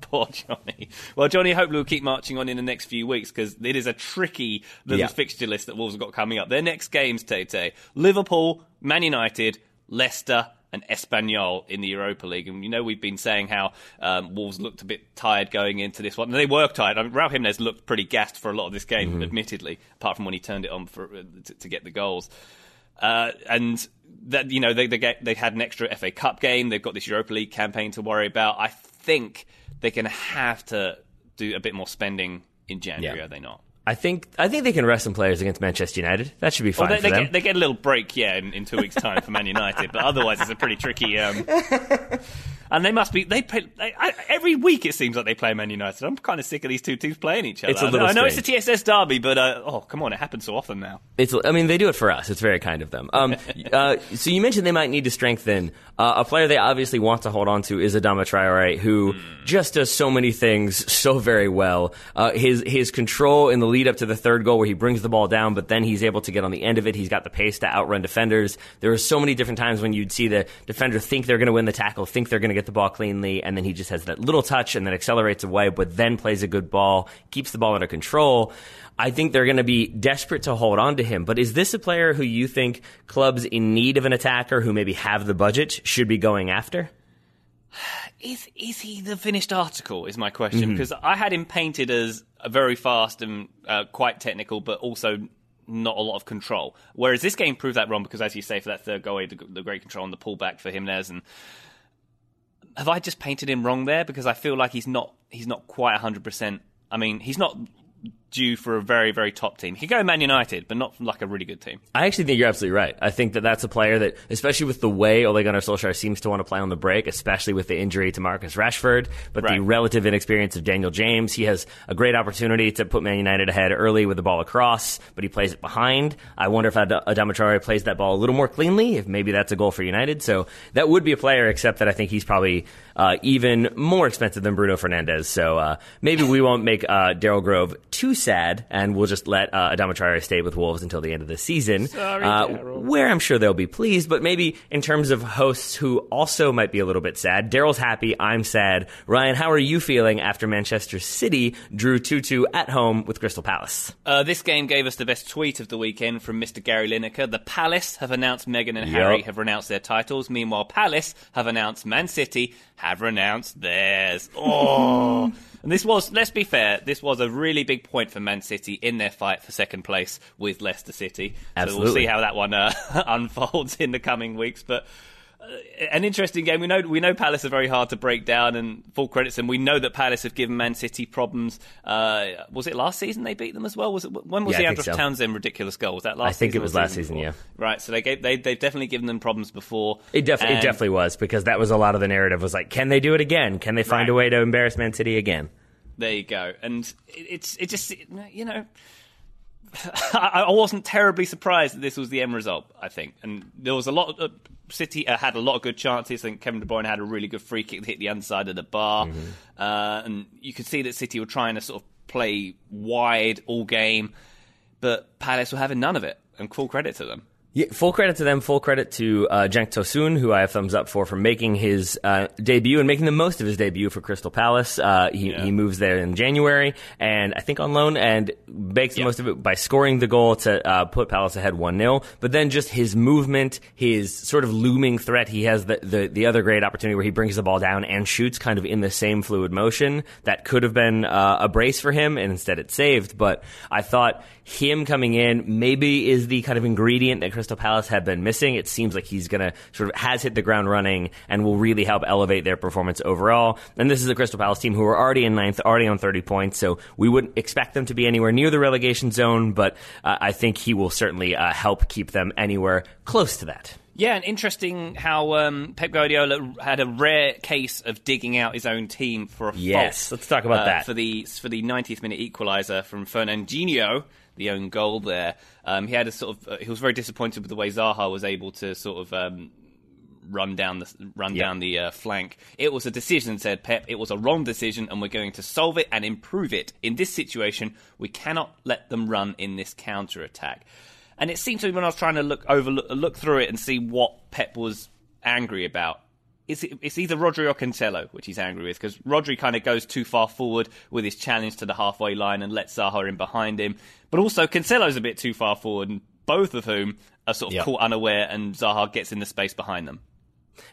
Poor Johnny. Well, Johnny hopefully will keep marching on in the next few weeks because it is a tricky little yeah. fixture list that Wolves have got coming up. Their next games, Tate, Liverpool, Man United, Leicester, and Espanyol in the Europa League. And you know we've been saying how um, Wolves looked a bit tired going into this one. They were tired. I mean, Raul Jimenez looked pretty gassed for a lot of this game, mm-hmm. admittedly, apart from when he turned it on for, uh, to, to, get the goals. Uh, and that you know they they, get, they had an extra FA Cup game. They've got this Europa League campaign to worry about. I think they're going to have to do a bit more spending in January. Yeah. Are they not? I think I think they can rest some players against Manchester United. That should be fine well, they, for they them. Get, they get a little break, yeah, in, in two weeks' time for Man United, but otherwise it's a pretty tricky. Um, *laughs* and they must be they play they, I, every week. It seems like they play Man United. I'm kind of sick of these two teams playing each other. It's a little I know it's a TSS derby, but uh, oh come on, it happens so often now. It's I mean they do it for us. It's very kind of them. Um, *laughs* uh, so you mentioned they might need to strengthen uh, a player they obviously want to hold on to is Adama Traore, who mm. just does so many things so very well. Uh, his his control in the lead up to the third goal where he brings the ball down, but then he's able to get on the end of it. He's got the pace to outrun defenders. There are so many different times when you'd see the defender think they're going to win the tackle, think they're going to get the ball cleanly, and then he just has that little touch and then accelerates away, but then plays a good ball, keeps the ball under control. I think they're going to be desperate to hold on to him. But is this a player who you think clubs in need of an attacker who maybe have the budget should be going after? Is is he the finished article? Is my question mm-hmm. because I had him painted as very fast and uh, quite technical, but also not a lot of control. Whereas this game proved that wrong because, as you say, for that third goal, the, the great control and the pullback for Jimenez. And have I just painted him wrong there? Because I feel like he's not he's not quite hundred percent. I mean, he's not due for a very, very top team. He could go Man United, but not from like a really good team. I actually think you're absolutely right. I think that that's a player that, especially with the way Ole Gunnar Solskjaer seems to want to play on the break, especially with the injury to Marcus Rashford, but Right. the relative inexperience of Daniel James, he has a great opportunity to put Man United ahead early with the ball across, but he plays it behind. I wonder if Ad- Adama Traore plays that ball a little more cleanly, if maybe that's a goal for United. So that would be a player, except that I think he's probably uh, even more expensive than Bruno Fernandes. So uh, maybe we won't make uh, Daryl Grove too sad, and we'll just let uh, Adama Traore stay with Wolves until the end of the season, Sorry, uh, where I'm sure they'll be pleased. But maybe in terms of hosts who also might be a little bit sad, Daryl's happy, I'm sad. Ryan, how are you feeling after Manchester City drew 2-2 at home with Crystal Palace? Uh, this game gave us the best tweet of the weekend from Mr. Gary Lineker. The Palace have announced Meghan and Yep. Harry have renounced their titles. Meanwhile, Palace have announced Man City have renounced theirs. *laughs* Oh. And this was, let's be fair, this was a really big point for Man City in their fight for second place with Leicester City. So we'll see how that one uh, *laughs* unfolds in the coming weeks. But an interesting game. We know we know Palace are very hard to break down, and full credit to them. We know that Palace have given Man City problems. Uh, was it last season they beat them as well? Was it when was Yeah, the Andros so. Townsend ridiculous goal? Was that last? I think season it was last season, before? yeah. Right. So they gave they they've definitely given them problems before. It, def- it definitely was because that was a lot of the narrative was like, can they do it again? Can they find a way to embarrass Man City again? There you go. And it, it's it just you know. I *laughs* I wasn't terribly surprised that this was the end result. I think, and there was a lot. Of, City uh, had a lot of good chances. I think Kevin De Bruyne had a really good free kick that hit the underside of the bar, uh, and you could see that City were trying to sort of play wide all game, but Palace were having none of it. And full credit to them. Yeah, full credit to them. Full credit to uh, Cenk Tosun, who I have thumbs up for for making his uh, debut and making the most of his debut for Crystal Palace. Uh, he, Yeah. he moves there in January, and I think on loan, and makes the Yeah. most of it by scoring the goal to uh, put Palace ahead one 0 But then just his movement, his sort of looming threat. He has the, the the other great opportunity where he brings the ball down and shoots kind of in the same fluid motion that could have been uh, a brace for him, and instead it saved. But I thought him coming in maybe is the kind of ingredient that Crystal Palace have been missing. It seems like he's going to sort of has hit the ground running and will really help elevate their performance overall. And this is a Crystal Palace team who are already in ninth, already on 30 points, so we wouldn't expect them to be anywhere near the relegation zone, but uh, I think he will certainly uh, help keep them anywhere close to that. Yeah, and interesting how um, Pep Guardiola had a rare case of digging out his own team for a Yes, fault. let's talk about uh, that. for the for the 90th minute equaliser from Fernandinho, the own goal there. Um, he had a sort of uh, he was very disappointed with the way Zaha was able to sort of. Um, Run down the run Yeah. down the uh, flank. It was a decision, said Pep. It was a wrong decision, and we're going to solve it and improve it. In this situation, we cannot let them run in this counter attack. And it seemed to me when I was trying to look over look through it and see what Pep was angry about. It's, it's either Rodri or Cancelo, which he's angry with, because Rodri kind of goes too far forward with his challenge to the halfway line and lets Zaha in behind him. But also, Cancelo's a bit too far forward, and both of whom are sort of caught unaware, and Zaha gets in the space behind them.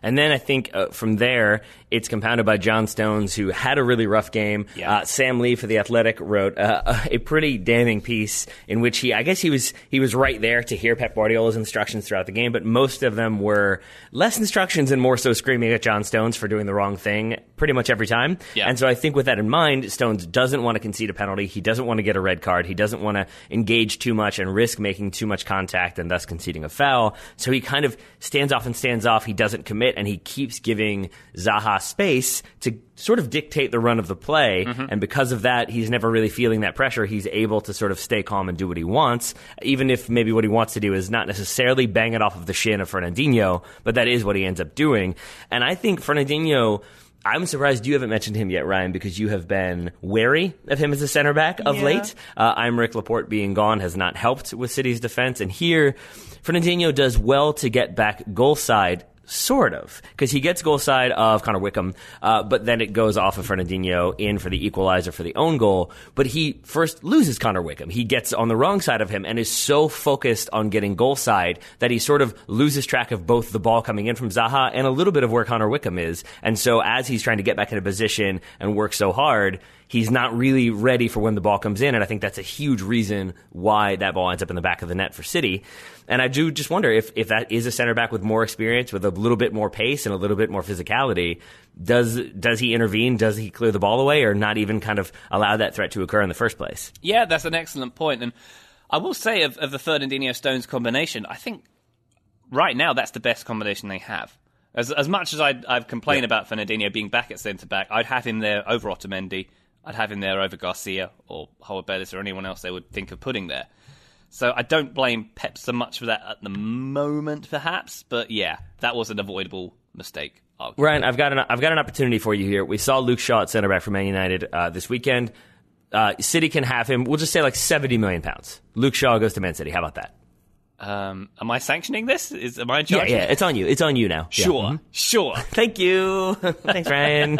And then I think uh, from there, it's compounded by John Stones, who had a really rough game. Yeah. Uh, Sam Lee for the Athletic wrote uh, a pretty damning piece in which he, I guess he was he was right there to hear Pep Guardiola's instructions throughout the game, but most of them were less instructions and more so screaming at John Stones for doing the wrong thing pretty much every time. Yeah. And so I think with that in mind, Stones doesn't want to concede a penalty. He doesn't want to get a red card. He doesn't want to engage too much and risk making too much contact and thus conceding a foul. So he kind of stands off and stands off. He doesn't commit and he keeps giving Zaha space to sort of dictate the run of the play. And because of that, he's never really feeling that pressure. He's able to sort of stay calm and do what he wants, even if maybe what he wants to do is not necessarily bang it off of the shin of Fernandinho, but that is what he ends up doing. And I think Fernandinho. I'm surprised you haven't mentioned him yet, Ryan, because you have been wary of him as a center back of Yeah. late. Uh, Aymeric Laporte being gone has not helped with City's defense, and here Fernandinho does well to get back goal side. Sort of, because he gets goal side of Connor Wickham, uh, but then it goes off of Fernandinho in for the equalizer for the own goal. But he first loses Connor Wickham. He gets on the wrong side of him and is so focused on getting goal side that he sort of loses track of both the ball coming in from Zaha and a little bit of where Connor Wickham is. And so as he's trying to get back into position and work so hard, he's not really ready for when the ball comes in. And I think that's a huge reason why that ball ends up in the back of the net for City. And I do just wonder if, if that is a center back with more experience, with a little bit more pace and a little bit more physicality. Does does he intervene? Does he clear the ball away, or not even kind of allow that threat to occur in the first place? Yeah, that's an excellent point. And I will say of, of the Fernandinho Stones combination, I think right now that's the best combination they have. As as much as I'd, I've complained yeah. about Fernandinho being back at centre back, I'd have him there over Otamendi. I'd have him there over Garcia or Harwood-Bellis or anyone else they would think of putting there. So I don't blame Pep so much for that at the moment, perhaps. But yeah, that was an avoidable mistake. Arguably. Ryan, I've got an I've got an opportunity for you here. We saw Luke Shaw at centre back for Man United uh, this weekend. Uh, City can have him. We'll just say like seventy million pounds. Luke Shaw goes to Man City. How about that? Um, am I sanctioning this? Is am I in charge? Yeah, yeah, it's on you. It's on you now. Sure, yeah. mm-hmm. sure. *laughs* Thank you. *laughs* *laughs* Thanks, Ryan.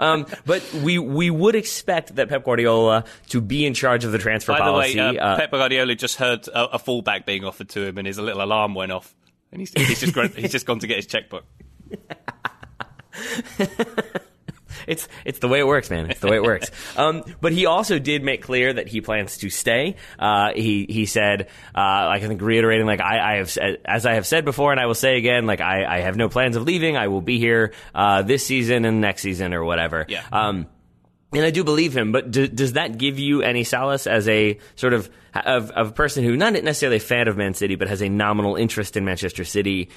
um, but we we would expect that Pep Guardiola to be in charge of the transfer By policy. By the way, uh, uh, Pep Guardiola just heard a, a fullback being offered to him, and his little alarm went off, and he's, he's just he's just gone to get his checkbook. It's it's the way it works, man. It's the way it works. *laughs* Um, but he also did make clear that he plans to stay. Uh, he he said, uh, like I think reiterating, like I, I have as I have said before, and I will say again, like I, I have no plans of leaving. I will be here uh, this season and next season or whatever. Yeah. Um, and I do believe him, but do, does that give you any solace as a sort of, of, of a person who not necessarily a fan of Man City, but has a nominal interest in Manchester City?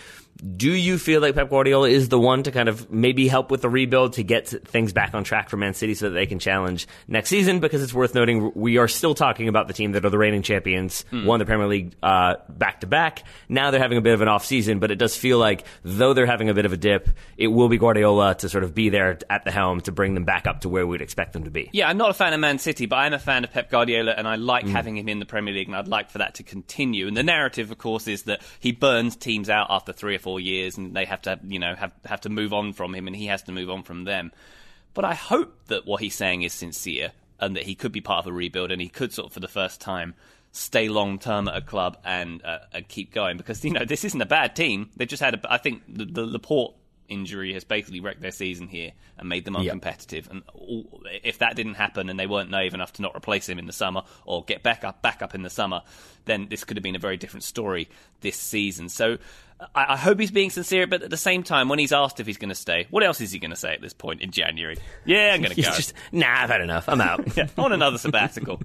Do you feel like Pep Guardiola is the one to kind of maybe help with the rebuild to get things back on track for Man City so that they can challenge next season? Because it's worth noting we are still talking about the team that are the reigning champions, mm. won the Premier League back to back. Now they're having a bit of an off season, but it does feel like though they're having a bit of a dip, it will be Guardiola to sort of be there at the helm to bring them back up to where we'd expect them to be. Yeah, I'm not a fan of Man City, but I'm a fan of Pep Guardiola, and I like mm. having him in the Premier League, and I'd like for that to continue. And the narrative, of course, is that he burns teams out after three or four years, and they have to, you know, have have to move on from him, and he has to move on from them. But I hope that what he's saying is sincere, and that he could be part of a rebuild, and he could sort of, for the first time, stay long term at a club and uh, and keep going because you know this isn't a bad team. They just had a, I think the, the Laporte injury has basically wrecked their season here and made them uncompetitive. Yep. And all, if that didn't happen and they weren't naive enough to not replace him in the summer or get back up back up in the summer, then this could have been a very different story this season. So I, I, hope he's being sincere, but at the same time, when he's asked if he's going to stay, what else is he going to say at this point in January? Yeah, I'm going *laughs* to go. Just, nah, I've had enough. I'm out. *laughs* yeah, on another sabbatical.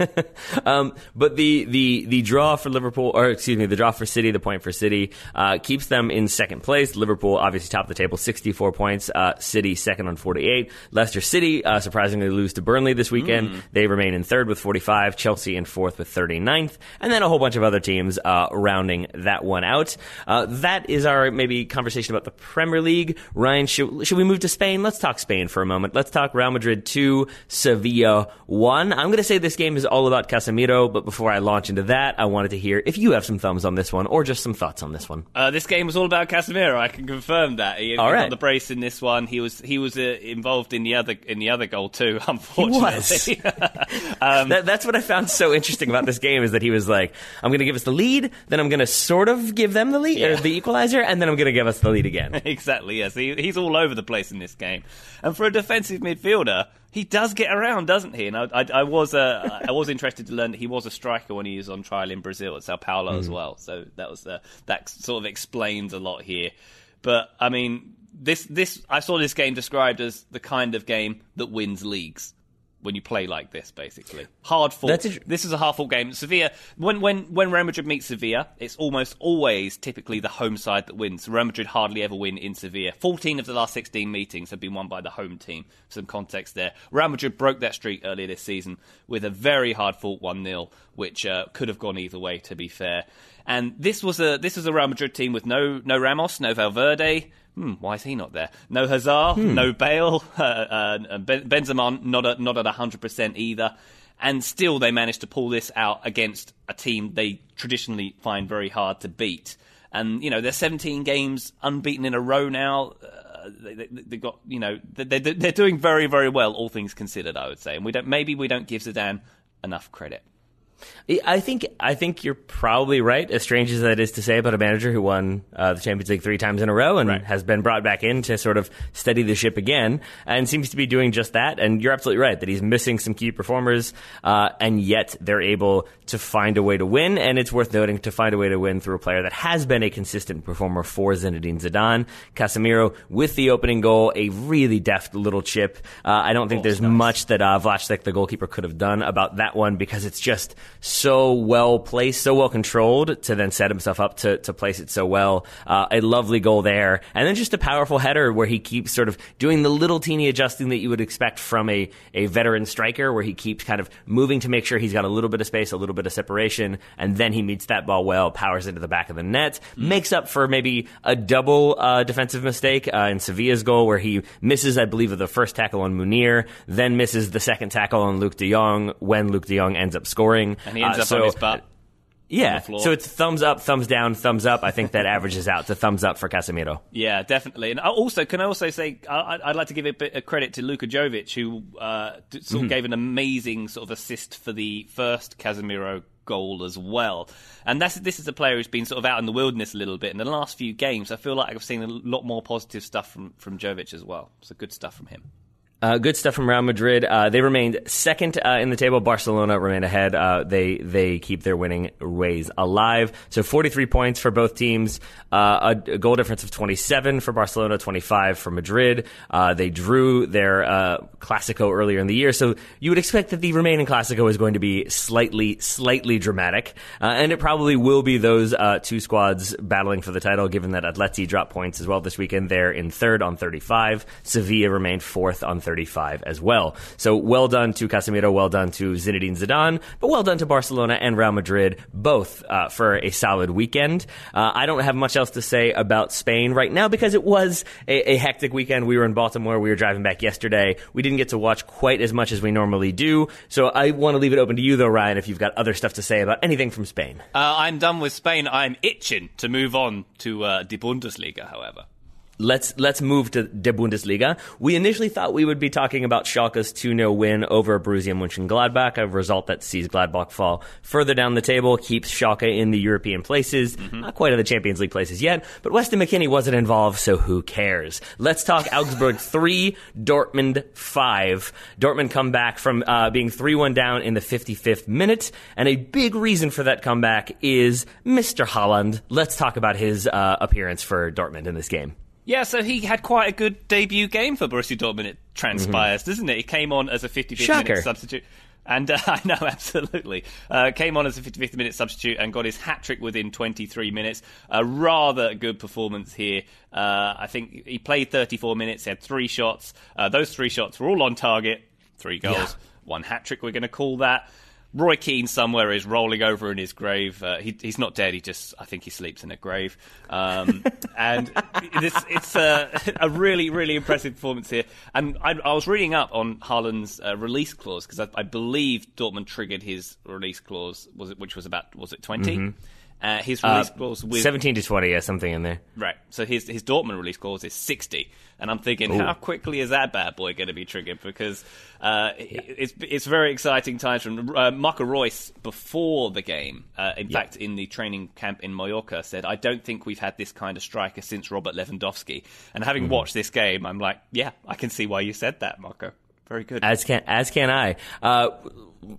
*laughs* um, but the, the the draw for Liverpool, or excuse me, the draw for City, the point for City, uh, keeps them in second place. Liverpool obviously top of the table, 64 points. Uh, City second on 48. Leicester City uh, surprisingly lose to Burnley this weekend. Mm. They remain in third with 45. Chelsea in fourth with 39th, and then a whole bunch of other teams uh, rounding that one out. Uh, that is our maybe conversation about the Premier League. Ryan, should, should we move to Spain? Let's talk Spain for a moment. Let's talk Real Madrid 2, Sevilla 1. I'm going to say this game is all about Casemiro, but before I launch into that, I wanted to hear if you have some thumbs on this one or just some thoughts on this one. Uh, this game was all about Casemiro. I can confirm that. He, all he right. got the brace in this one. He was he was uh, involved in the other in the other goal too. *laughs* Unfortunately, um, *laughs* *laughs* that, that's what I found so interesting about this game is that he was like, "I'm going to give us the lead, then I'm going to sort of give them the lead." Yeah the equalizer, and then I'm going to give us the lead again. *laughs* exactly, yes. He, he's all over the place in this game. And for a defensive midfielder, he does get around, doesn't he? And I, I, I was uh, I was interested to learn that he was a striker when he was on trial in Brazil at Sao Paulo mm. as well. So that was uh, that sort of explains a lot here. But I mean, this this I saw this game described as the kind of game that wins leagues when you play like this, basically. Hard fought. this is a hard fought game. Sevilla, when, when, when Real Madrid meets Sevilla, it's almost always typically the home side that wins. Real Madrid hardly ever win in Sevilla. 14 of the last 16 meetings have been won by the home team. Some context there. Real Madrid broke that streak earlier this season with a very hard fought 1 0, which uh, could have gone either way, to be fair. And this was a this was a Real Madrid team with no no Ramos, no Valverde, hmm, why is he not there? No Hazard, hmm. no Bale, *laughs* uh, uh, Benzema not a, not at hundred percent either, and still they managed to pull this out against a team they traditionally find very hard to beat. And you know they're 17 games unbeaten in a row now. Uh, they, they, they, got you know they're, they're doing very very well, all things considered. I would say, and we don't maybe we don't give Zidane enough credit. I think I think you're probably right. As strange as that is to say about a manager who won uh, the Champions League three times in a row and Right. has been brought back in to sort of steady the ship again, and seems to be doing just that. And you're absolutely right that he's missing some key performers, uh, and yet they're able to find a way to win. And it's worth noting to find a way to win through a player that has been a consistent performer for Zinedine Zidane, Casemiro, with the opening goal, a really deft little chip. Uh, I don't think there's much that uh, Vaclik, the goalkeeper, could have done about that one because it's just so well placed, so well controlled to then set himself up to, to place it so well. Uh, a lovely goal there. And then just a powerful header where he keeps sort of doing the little teeny adjusting that you would expect from a, a veteran striker where he keeps kind of moving to make sure he's got a little bit of space, a little bit of separation, and then he meets that ball well, powers into the back of the net, makes up for maybe a double uh, defensive mistake uh, in Sevilla's goal where he misses, I believe, the first tackle on Munir, then misses the second tackle on Luuk de Jong when Luuk de Jong ends up scoring. And he ends Uh, up so- on his butt. Yeah, so it's thumbs up, thumbs down, thumbs up. I think that averages out to thumbs up for Casemiro. Yeah, definitely. And I also, can I also say, I- I'd like to give a bit of credit to Luka Jovic, who uh, sort Mm-hmm. of gave an amazing sort of assist for the first Casemiro goal as well. And that's this is a player who's been sort of out in the wilderness a little bit. In the last few games, I feel like I've seen a lot more positive stuff from, from Jovic as well. So good stuff from him. Uh, good stuff from Real Madrid. Uh, they remained second uh, in the table. Barcelona remained ahead. Uh, they they keep their winning ways alive. So 43 points for both teams. Uh, a, a goal difference of 27 for Barcelona, 25 for Madrid. Uh, they drew their Clasico earlier in the year, so you would expect that the remaining Clasico is going to be slightly slightly dramatic, and it probably will be those two squads battling for the title. Given that Atleti dropped points as well this weekend, they're in third on 35. Sevilla remained fourth on 35 as well. So well done to Casemiro, well done to Zinedine Zidane, but well done to Barcelona and Real Madrid, both uh, for a solid weekend. Uh, I don't have much else to say about Spain right now because it was a, a hectic weekend. We were in Baltimore. We were driving back yesterday. We didn't get to watch quite as much as we normally do. So I want to leave it open to you, though, Ryan, if you've got other stuff to say about anything from Spain. Uh, I'm done with Spain. I'm itching to move on to uh, the Bundesliga, however. Let's let's move to the Bundesliga. We initially thought we would be talking about Schalke's 2-0 win over Borussia Mönchengladbach, a result that sees Gladbach fall further down the table, keeps Schalke in the European places, not quite in the Champions League places yet, but Weston McKennie wasn't involved, so who cares? Let's talk Augsburg *laughs* 3, Dortmund 5. Dortmund come back from uh, being 3-1 down in the 55th minute, and a big reason for that comeback is Mr. Haaland. Let's talk about his uh, appearance for Dortmund in this game. Yeah, so he had quite a good debut game for Borussia Dortmund. It transpires, doesn't it? He came on as a 55th minute substitute. And uh, *laughs* I know, absolutely. Uh, came on as a 55th minute substitute and got his hat trick within 23 minutes. A rather good performance here. Uh, I think he played 34 minutes, had three shots. Uh, those three shots were all on target. Three goals, Yeah. one hat trick, we're going to call that. Roy Keane somewhere is rolling over in his grave. Uh, he, he's not dead. He just, I think he sleeps in a grave. Um, *laughs* and it's, it's a, a really, really impressive performance here. And I, I was reading up on Haaland's uh, release clause because I, I believe Dortmund triggered his release clause, was it, which was about, was it 20? Uh, his release clause with 17 to 20, yeah, something in there. Right. So his his Dortmund release clause is 60, and I'm thinking, how quickly is that bad boy going to be triggered? Because uh, it's it's very exciting times from uh, Marco Reus before the game. Uh, in fact, in the training camp in Mallorca, said, "I don't think we've had this kind of striker since Robert Lewandowski." And having watched this game, I'm like, yeah, I can see why you said that, Marco. Very good. As can as can I. Uh,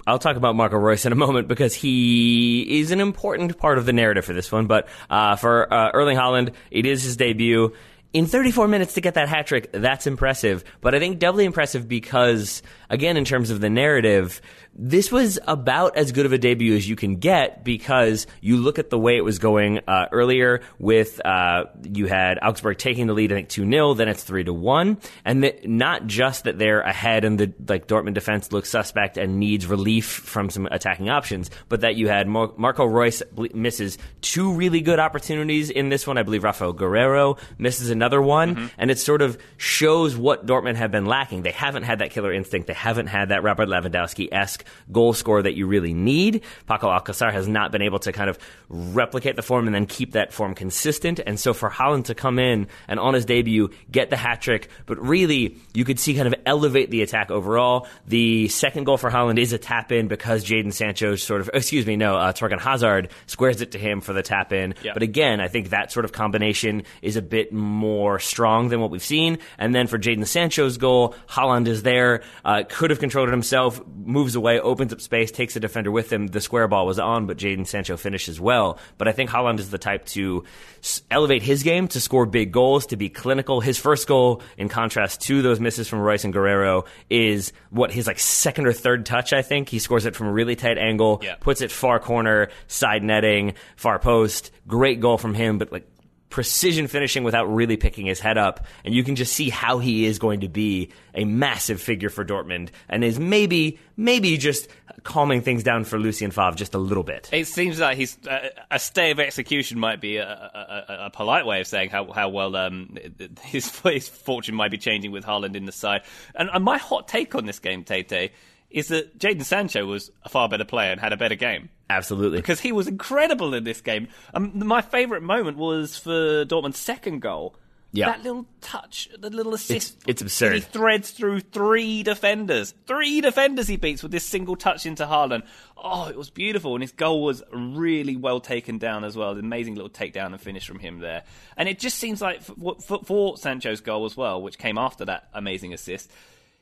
I'll talk about Marco Reus in a moment because he is an important part of the narrative for this one. But uh, for uh, Erling Haaland, it is his debut. In 34 minutes to get that hat trick, that's impressive. But I think doubly impressive because, again, in terms of the narrative, this was about as good of a debut as you can get because you look at the way it was going uh, earlier with uh, you had Augsburg taking the lead, I think two 0 then it's three to one, and that not just that they're ahead and the like Dortmund defense looks suspect and needs relief from some attacking options, but that you had Mar- Marco Reus misses two really good opportunities in this one. I believe Raphael Guerreiro misses another one, and it sort of shows what Dortmund have been lacking. They haven't had that killer instinct. They haven't had that Robert Lewandowski esque goal scorer that you really need. Paco Alcacer has not been able to kind of replicate the form and then keep that form consistent. And so for Haaland to come in and on his debut get the hat trick, but really you could see kind of elevate the attack overall. The second goal for Haaland is a tap in because Jadon Sancho sort of, excuse me, no, uh, Thorgan Hazard squares it to him for the tap in. But again, I think that sort of combination is a bit more strong than what we've seen. And then for Jadon Sancho's goal, Haaland is there, uh, could have controlled it himself, moves away, opens up space, takes a defender with him. The square ball was on, but Jadon Sancho finishes well. But I think Haaland is the type to s- elevate his game, to score big goals, to be clinical. His first goal, in contrast to those misses from Reus and Guerreiro, is what his like second or third touch. I think he scores it from a really tight angle, Yeah. puts it far corner, side netting, far post. Great goal from him, but like precision finishing without really picking his head up. And you can just see how he is going to be a massive figure for Dortmund and is maybe, maybe just calming things down for Lucien Favre just a little bit. It seems like he's uh, a stay of execution might be a, a, a, polite way of saying how how well um, his *laughs* his fortune might be changing with Haaland in the side. And, and my hot take on this game, Tate, is that Jadon Sancho was a far better player and had a better game Absolutely. because he was incredible in this game. Um, my favourite moment was for Dortmund's second goal. Yeah. That little touch, the little assist. It's- it's absurd. He threads through three defenders. Three defenders he beats with this single touch into Haaland. Oh, it was beautiful. And his goal was really well taken down as well. An amazing little takedown and finish from him there. And it just seems like for, for, for Sancho's goal as well, which came after that amazing assist,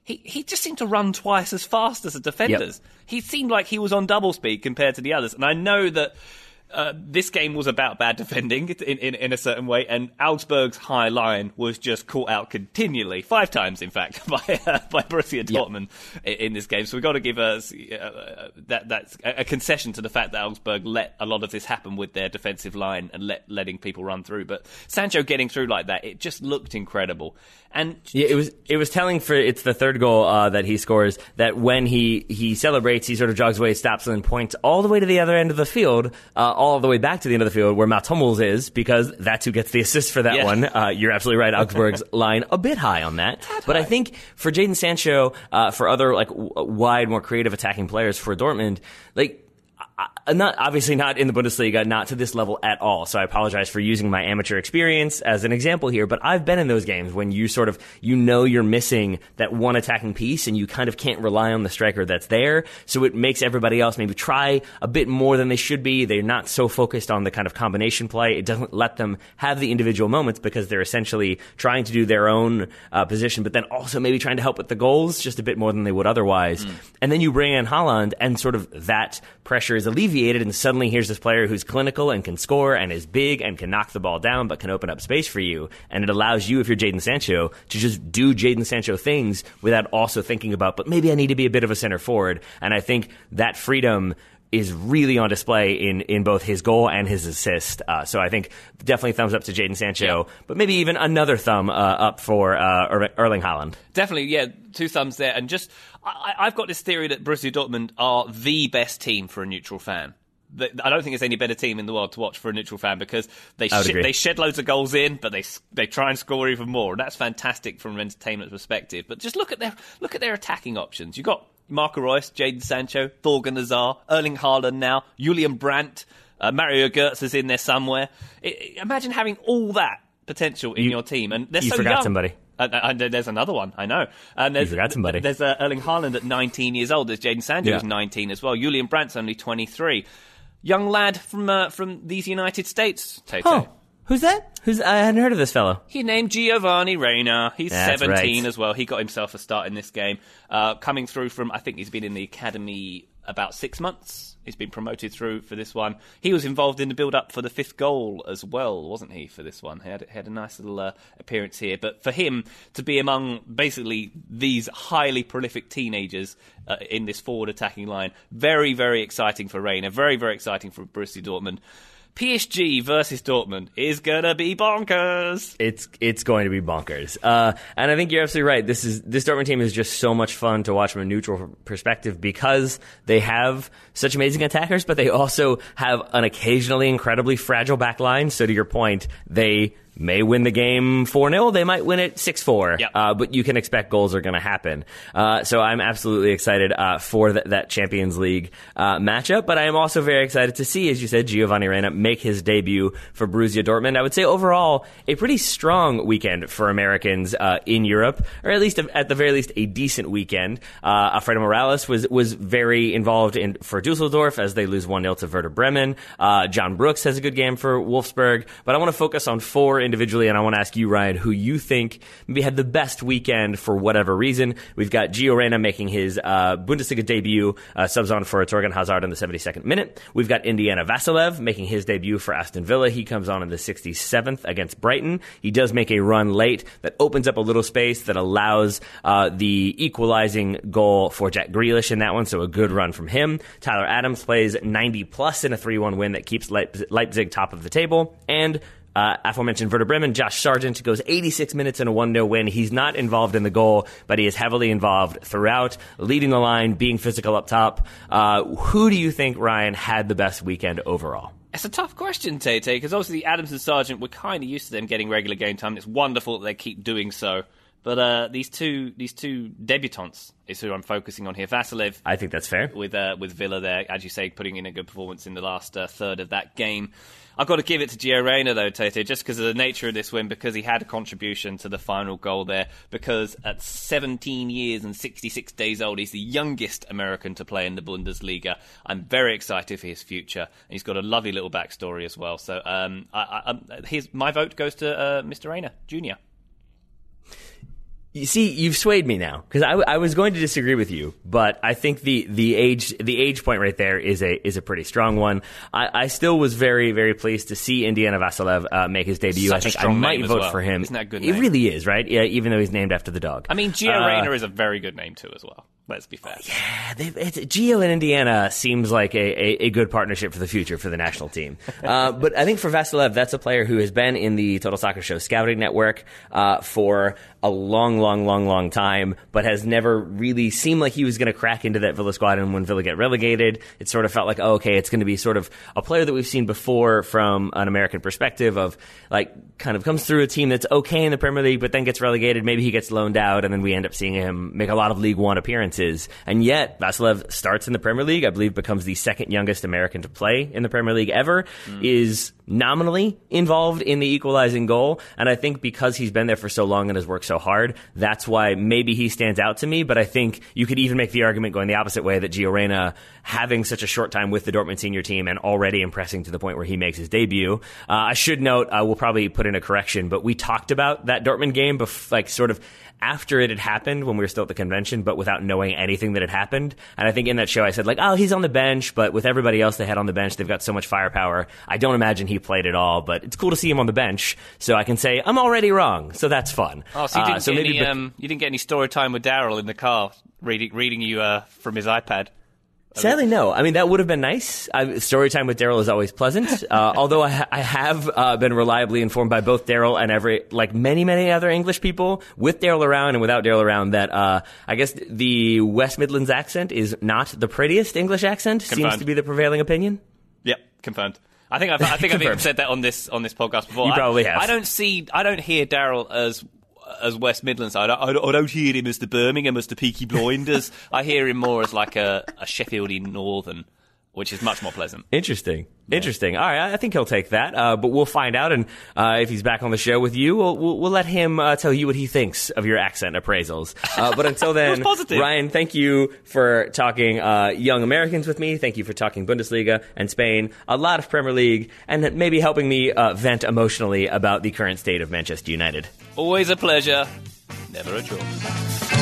he, he just seemed to run twice as fast as the defenders. He seemed like he was on double speed compared to the others. And I know that uh, this game was about bad defending in, in, in a certain way, and Augsburg's high line was just caught out continually, five times in fact, *laughs* by uh, by Borussia Dortmund in, in this game. So we've got to give us uh, that that's a a concession to the fact that Augsburg let a lot of this happen with their defensive line and let letting people run through. But Sancho getting through like that, it just looked incredible. And Yeah, it was it was telling for it's the third goal uh, that he scores that when he he celebrates he sort of jogs away, stops, and then points all the way to the other end of the field, uh, all the way back to the end of the field where Mats Hummels is because that's who gets the assist for that Yeah. one. Uh, you're absolutely right. Augsburg's *laughs* line a bit high on that, but I think for Jadon Sancho, uh, for other like w- wide, more creative attacking players for Dortmund, like. I- not obviously not in the Bundesliga, not to this level at all. So I apologize for using my amateur experience as an example here. But I've been in those games when you sort of you know you're missing that one attacking piece, and you kind of can't rely on the striker that's there. So it makes everybody else maybe try a bit more than they should be. They're not so focused on the kind of combination play. It doesn't let them have the individual moments because they're essentially trying to do their own uh, position, but then also maybe trying to help with the goals just a bit more than they would otherwise. And then you bring in Haaland, and sort of that pressure is alleviated, and suddenly here's this player who's clinical and can score and is big and can knock the ball down, but can open up space for you. And it allows you, if you're Jadon Sancho, to just do Jadon Sancho things without also thinking about, but maybe I need to be a bit of a center forward. And I think that freedom is really on display in, in both his goal and his assist. Uh, so I think definitely thumbs up to Jadon Sancho, but maybe even another thumb uh, up for uh, Er- Erling Haaland. Definitely, yeah, two thumbs there. And just, I, I've got this theory that Borussia Dortmund are the best team for a neutral fan. I don't think there's any better team in the world to watch for a neutral fan because they sh- they shed loads of goals in, but they they try and score even more. And that's fantastic from an entertainment perspective. But just look at their look at their attacking options. You've got Marco Reus, Jadon Sancho, Thorgan Hazard, Erling Haaland now, Julian Brandt, uh, Mario Götze is in there somewhere. I- I- imagine having all that potential in You- your team, and they're you so forgot young. somebody. Uh, there's another one, I know. And there's, You forgot somebody. There's uh, Erling Haaland at 19 years old. There's Jadon Sancho Yeah. who's 19 as well. Julian Brandt's only 23. Young lad from uh, from these United States. Tate. Oh, who's that? Who's I hadn't heard of this fellow. He named Giovanni Reyna. He's That's 17 right. as well. He got himself a start in this game. Uh, coming through from, I think he's been in the academy about six months. He's been promoted through for this one. He was involved in the build up for the fifth goal as well, wasn't he, for this one? He had, had a nice little uh, appearance here. But for him to be among basically these highly prolific teenagers uh, in this forward attacking line, very, very exciting for Reyna. Very, very exciting for Borussia Dortmund. PSG versus Dortmund is gonna be bonkers. It's it's going to be bonkers, uh, and I think you're absolutely right. This is this Dortmund team is just so much fun to watch from a neutral perspective because they have such amazing attackers, but they also have an occasionally incredibly fragile back line. So to your point, they may win the game 4 0. They might win it 6 4. Yep. Uh, but you can expect goals are going to happen. Uh, so I'm absolutely excited uh, for th- that Champions League uh, matchup. But I am also very excited to see, as you said, Giovanni Reyna make his debut for Borussia Dortmund. I would say overall, a pretty strong weekend for Americans uh, in Europe, or at least at the very least a decent weekend. Uh, Alfredo Morales was was very involved in for Dusseldorf as they lose 1 0 to Werder Bremen. Uh, John Brooks has a good game for Wolfsburg. But I want to focus on four individually, and I want to ask you, Ryan, who you think maybe had the best weekend for whatever reason. We've got Gio Reyna making his uh, Bundesliga debut, uh, subs on for Thorgan Hazard in the 72nd minute. We've got Indiana Vassilev making his debut for Aston Villa. He comes on in the 67th against Brighton. He does make a run late that opens up a little space that allows uh, the equalizing goal for Jack Grealish in that one, so a good run from him. Tyler Adams plays 90 plus in a 3 1 win that keeps Leipzig top of the table. And uh, aforementioned Werder Bremen, Josh Sargent goes 86 minutes in a 1 0 win. He's not involved in the goal, but he is heavily involved throughout, leading the line, being physical up top. Uh, who do you think, Ryan, had the best weekend overall? It's a tough question, Tate, because obviously Adams and Sargent, we're kind of used to them getting regular game time. It's wonderful that they keep doing so. But uh, these two these two debutants is who I'm focusing on here. Vassilev, I think that's fair. With uh, with Villa there, as you say, putting in a good performance in the last uh, third of that game. I've got to give it to Gio Reyna though, Tate, just because of the nature of this win, because he had a contribution to the final goal there. Because at 17 years and 66 days old, he's the youngest American to play in the Bundesliga. I'm very excited for his future. And he's got a lovely little backstory as well. So, um, I, I, um, his, my vote goes to uh, Mr. Reyna Jr. You see, you've swayed me now because I, I, was going to disagree with you, but I think the, the age the age point right there is a is a pretty strong one. I, I still was very very pleased to see Indiana Vassilev uh, make his debut. Such I think I might vote well. for him. Isn't that good? It name? really is, right? Yeah, even though he's named after the dog. I mean, Gio uh, Reyna is a very good name too, as well. Let's be fair. Yeah, Gio and Indiana seems like a, a, a, good partnership for the future for the national team. *laughs* uh, but I think for Vassilev, that's a player who has been in the Total Soccer Show scouting network uh, for a long, long, long, long time, but has never really seemed like he was going to crack into that Villa squad. And when Villa get relegated, it sort of felt like, oh, okay, it's going to be sort of a player that we've seen before from an American perspective of like kind of comes through a team that's okay in the Premier League, but then gets relegated. Maybe he gets loaned out, and then we end up seeing him make a lot of League One appearances. And yet, Vassilev starts in the Premier League. I believe becomes the second youngest American to play in the Premier League ever. Mm. Is nominally involved in the equalizing goal. And I think because he's been there for so long and has worked so hard, that's why maybe he stands out to me. But I think you could even make the argument going the opposite way that Gio Reyna, having such a short time with the Dortmund senior team and already impressing to the point where he makes his debut. Uh, I should note, uh, we'll probably put in a correction, but we talked about that Dortmund game, bef- like sort of after it had happened when we were still at the convention, but without knowing anything that had happened. And I think in that show I said like, oh, he's on the bench, but with everybody else they had on the bench, they've got so much firepower. I don't imagine he played at all, but it's cool to see him on the bench, so I can say I'm already wrong. So that's fun. Oh, so you didn't, uh, so get, any, be- um, you didn't get any story time with Daryl in the car reading reading you uh, from his iPad. Sadly, no. I mean, that would have been nice. I, story time with Daryl is always pleasant. *laughs* Uh, although I, ha- I have uh, been reliably informed by both Daryl and every, like many, many other English people, with Daryl around and without Daryl around, that uh, I guess the West Midlands accent is not the prettiest English accent. Confirmed. Seems to be the prevailing opinion. Yep, confirmed. I think I've, I think I've *laughs* even said that on this on this podcast before. You probably I, have. I don't see, I don't hear Daryl as Uh, as West Midlands. I don't, I don't hear him as the Birmingham, as the Peaky Blinders. *laughs* I hear him more as like a, a Sheffieldy Northern which is much more pleasant. Interesting. Yeah. Interesting. All right, I think he'll take that, uh, but we'll find out. And uh, if he's back on the show with you, we'll, we'll, we'll let him uh, tell you what he thinks of your accent appraisals. Uh, *laughs* but until then, Ryan, thank you for talking uh, young Americans with me. Thank you for talking Bundesliga and Spain, a lot of Premier League, and maybe helping me uh, vent emotionally about the current state of Manchester United. Always a pleasure, never a chore.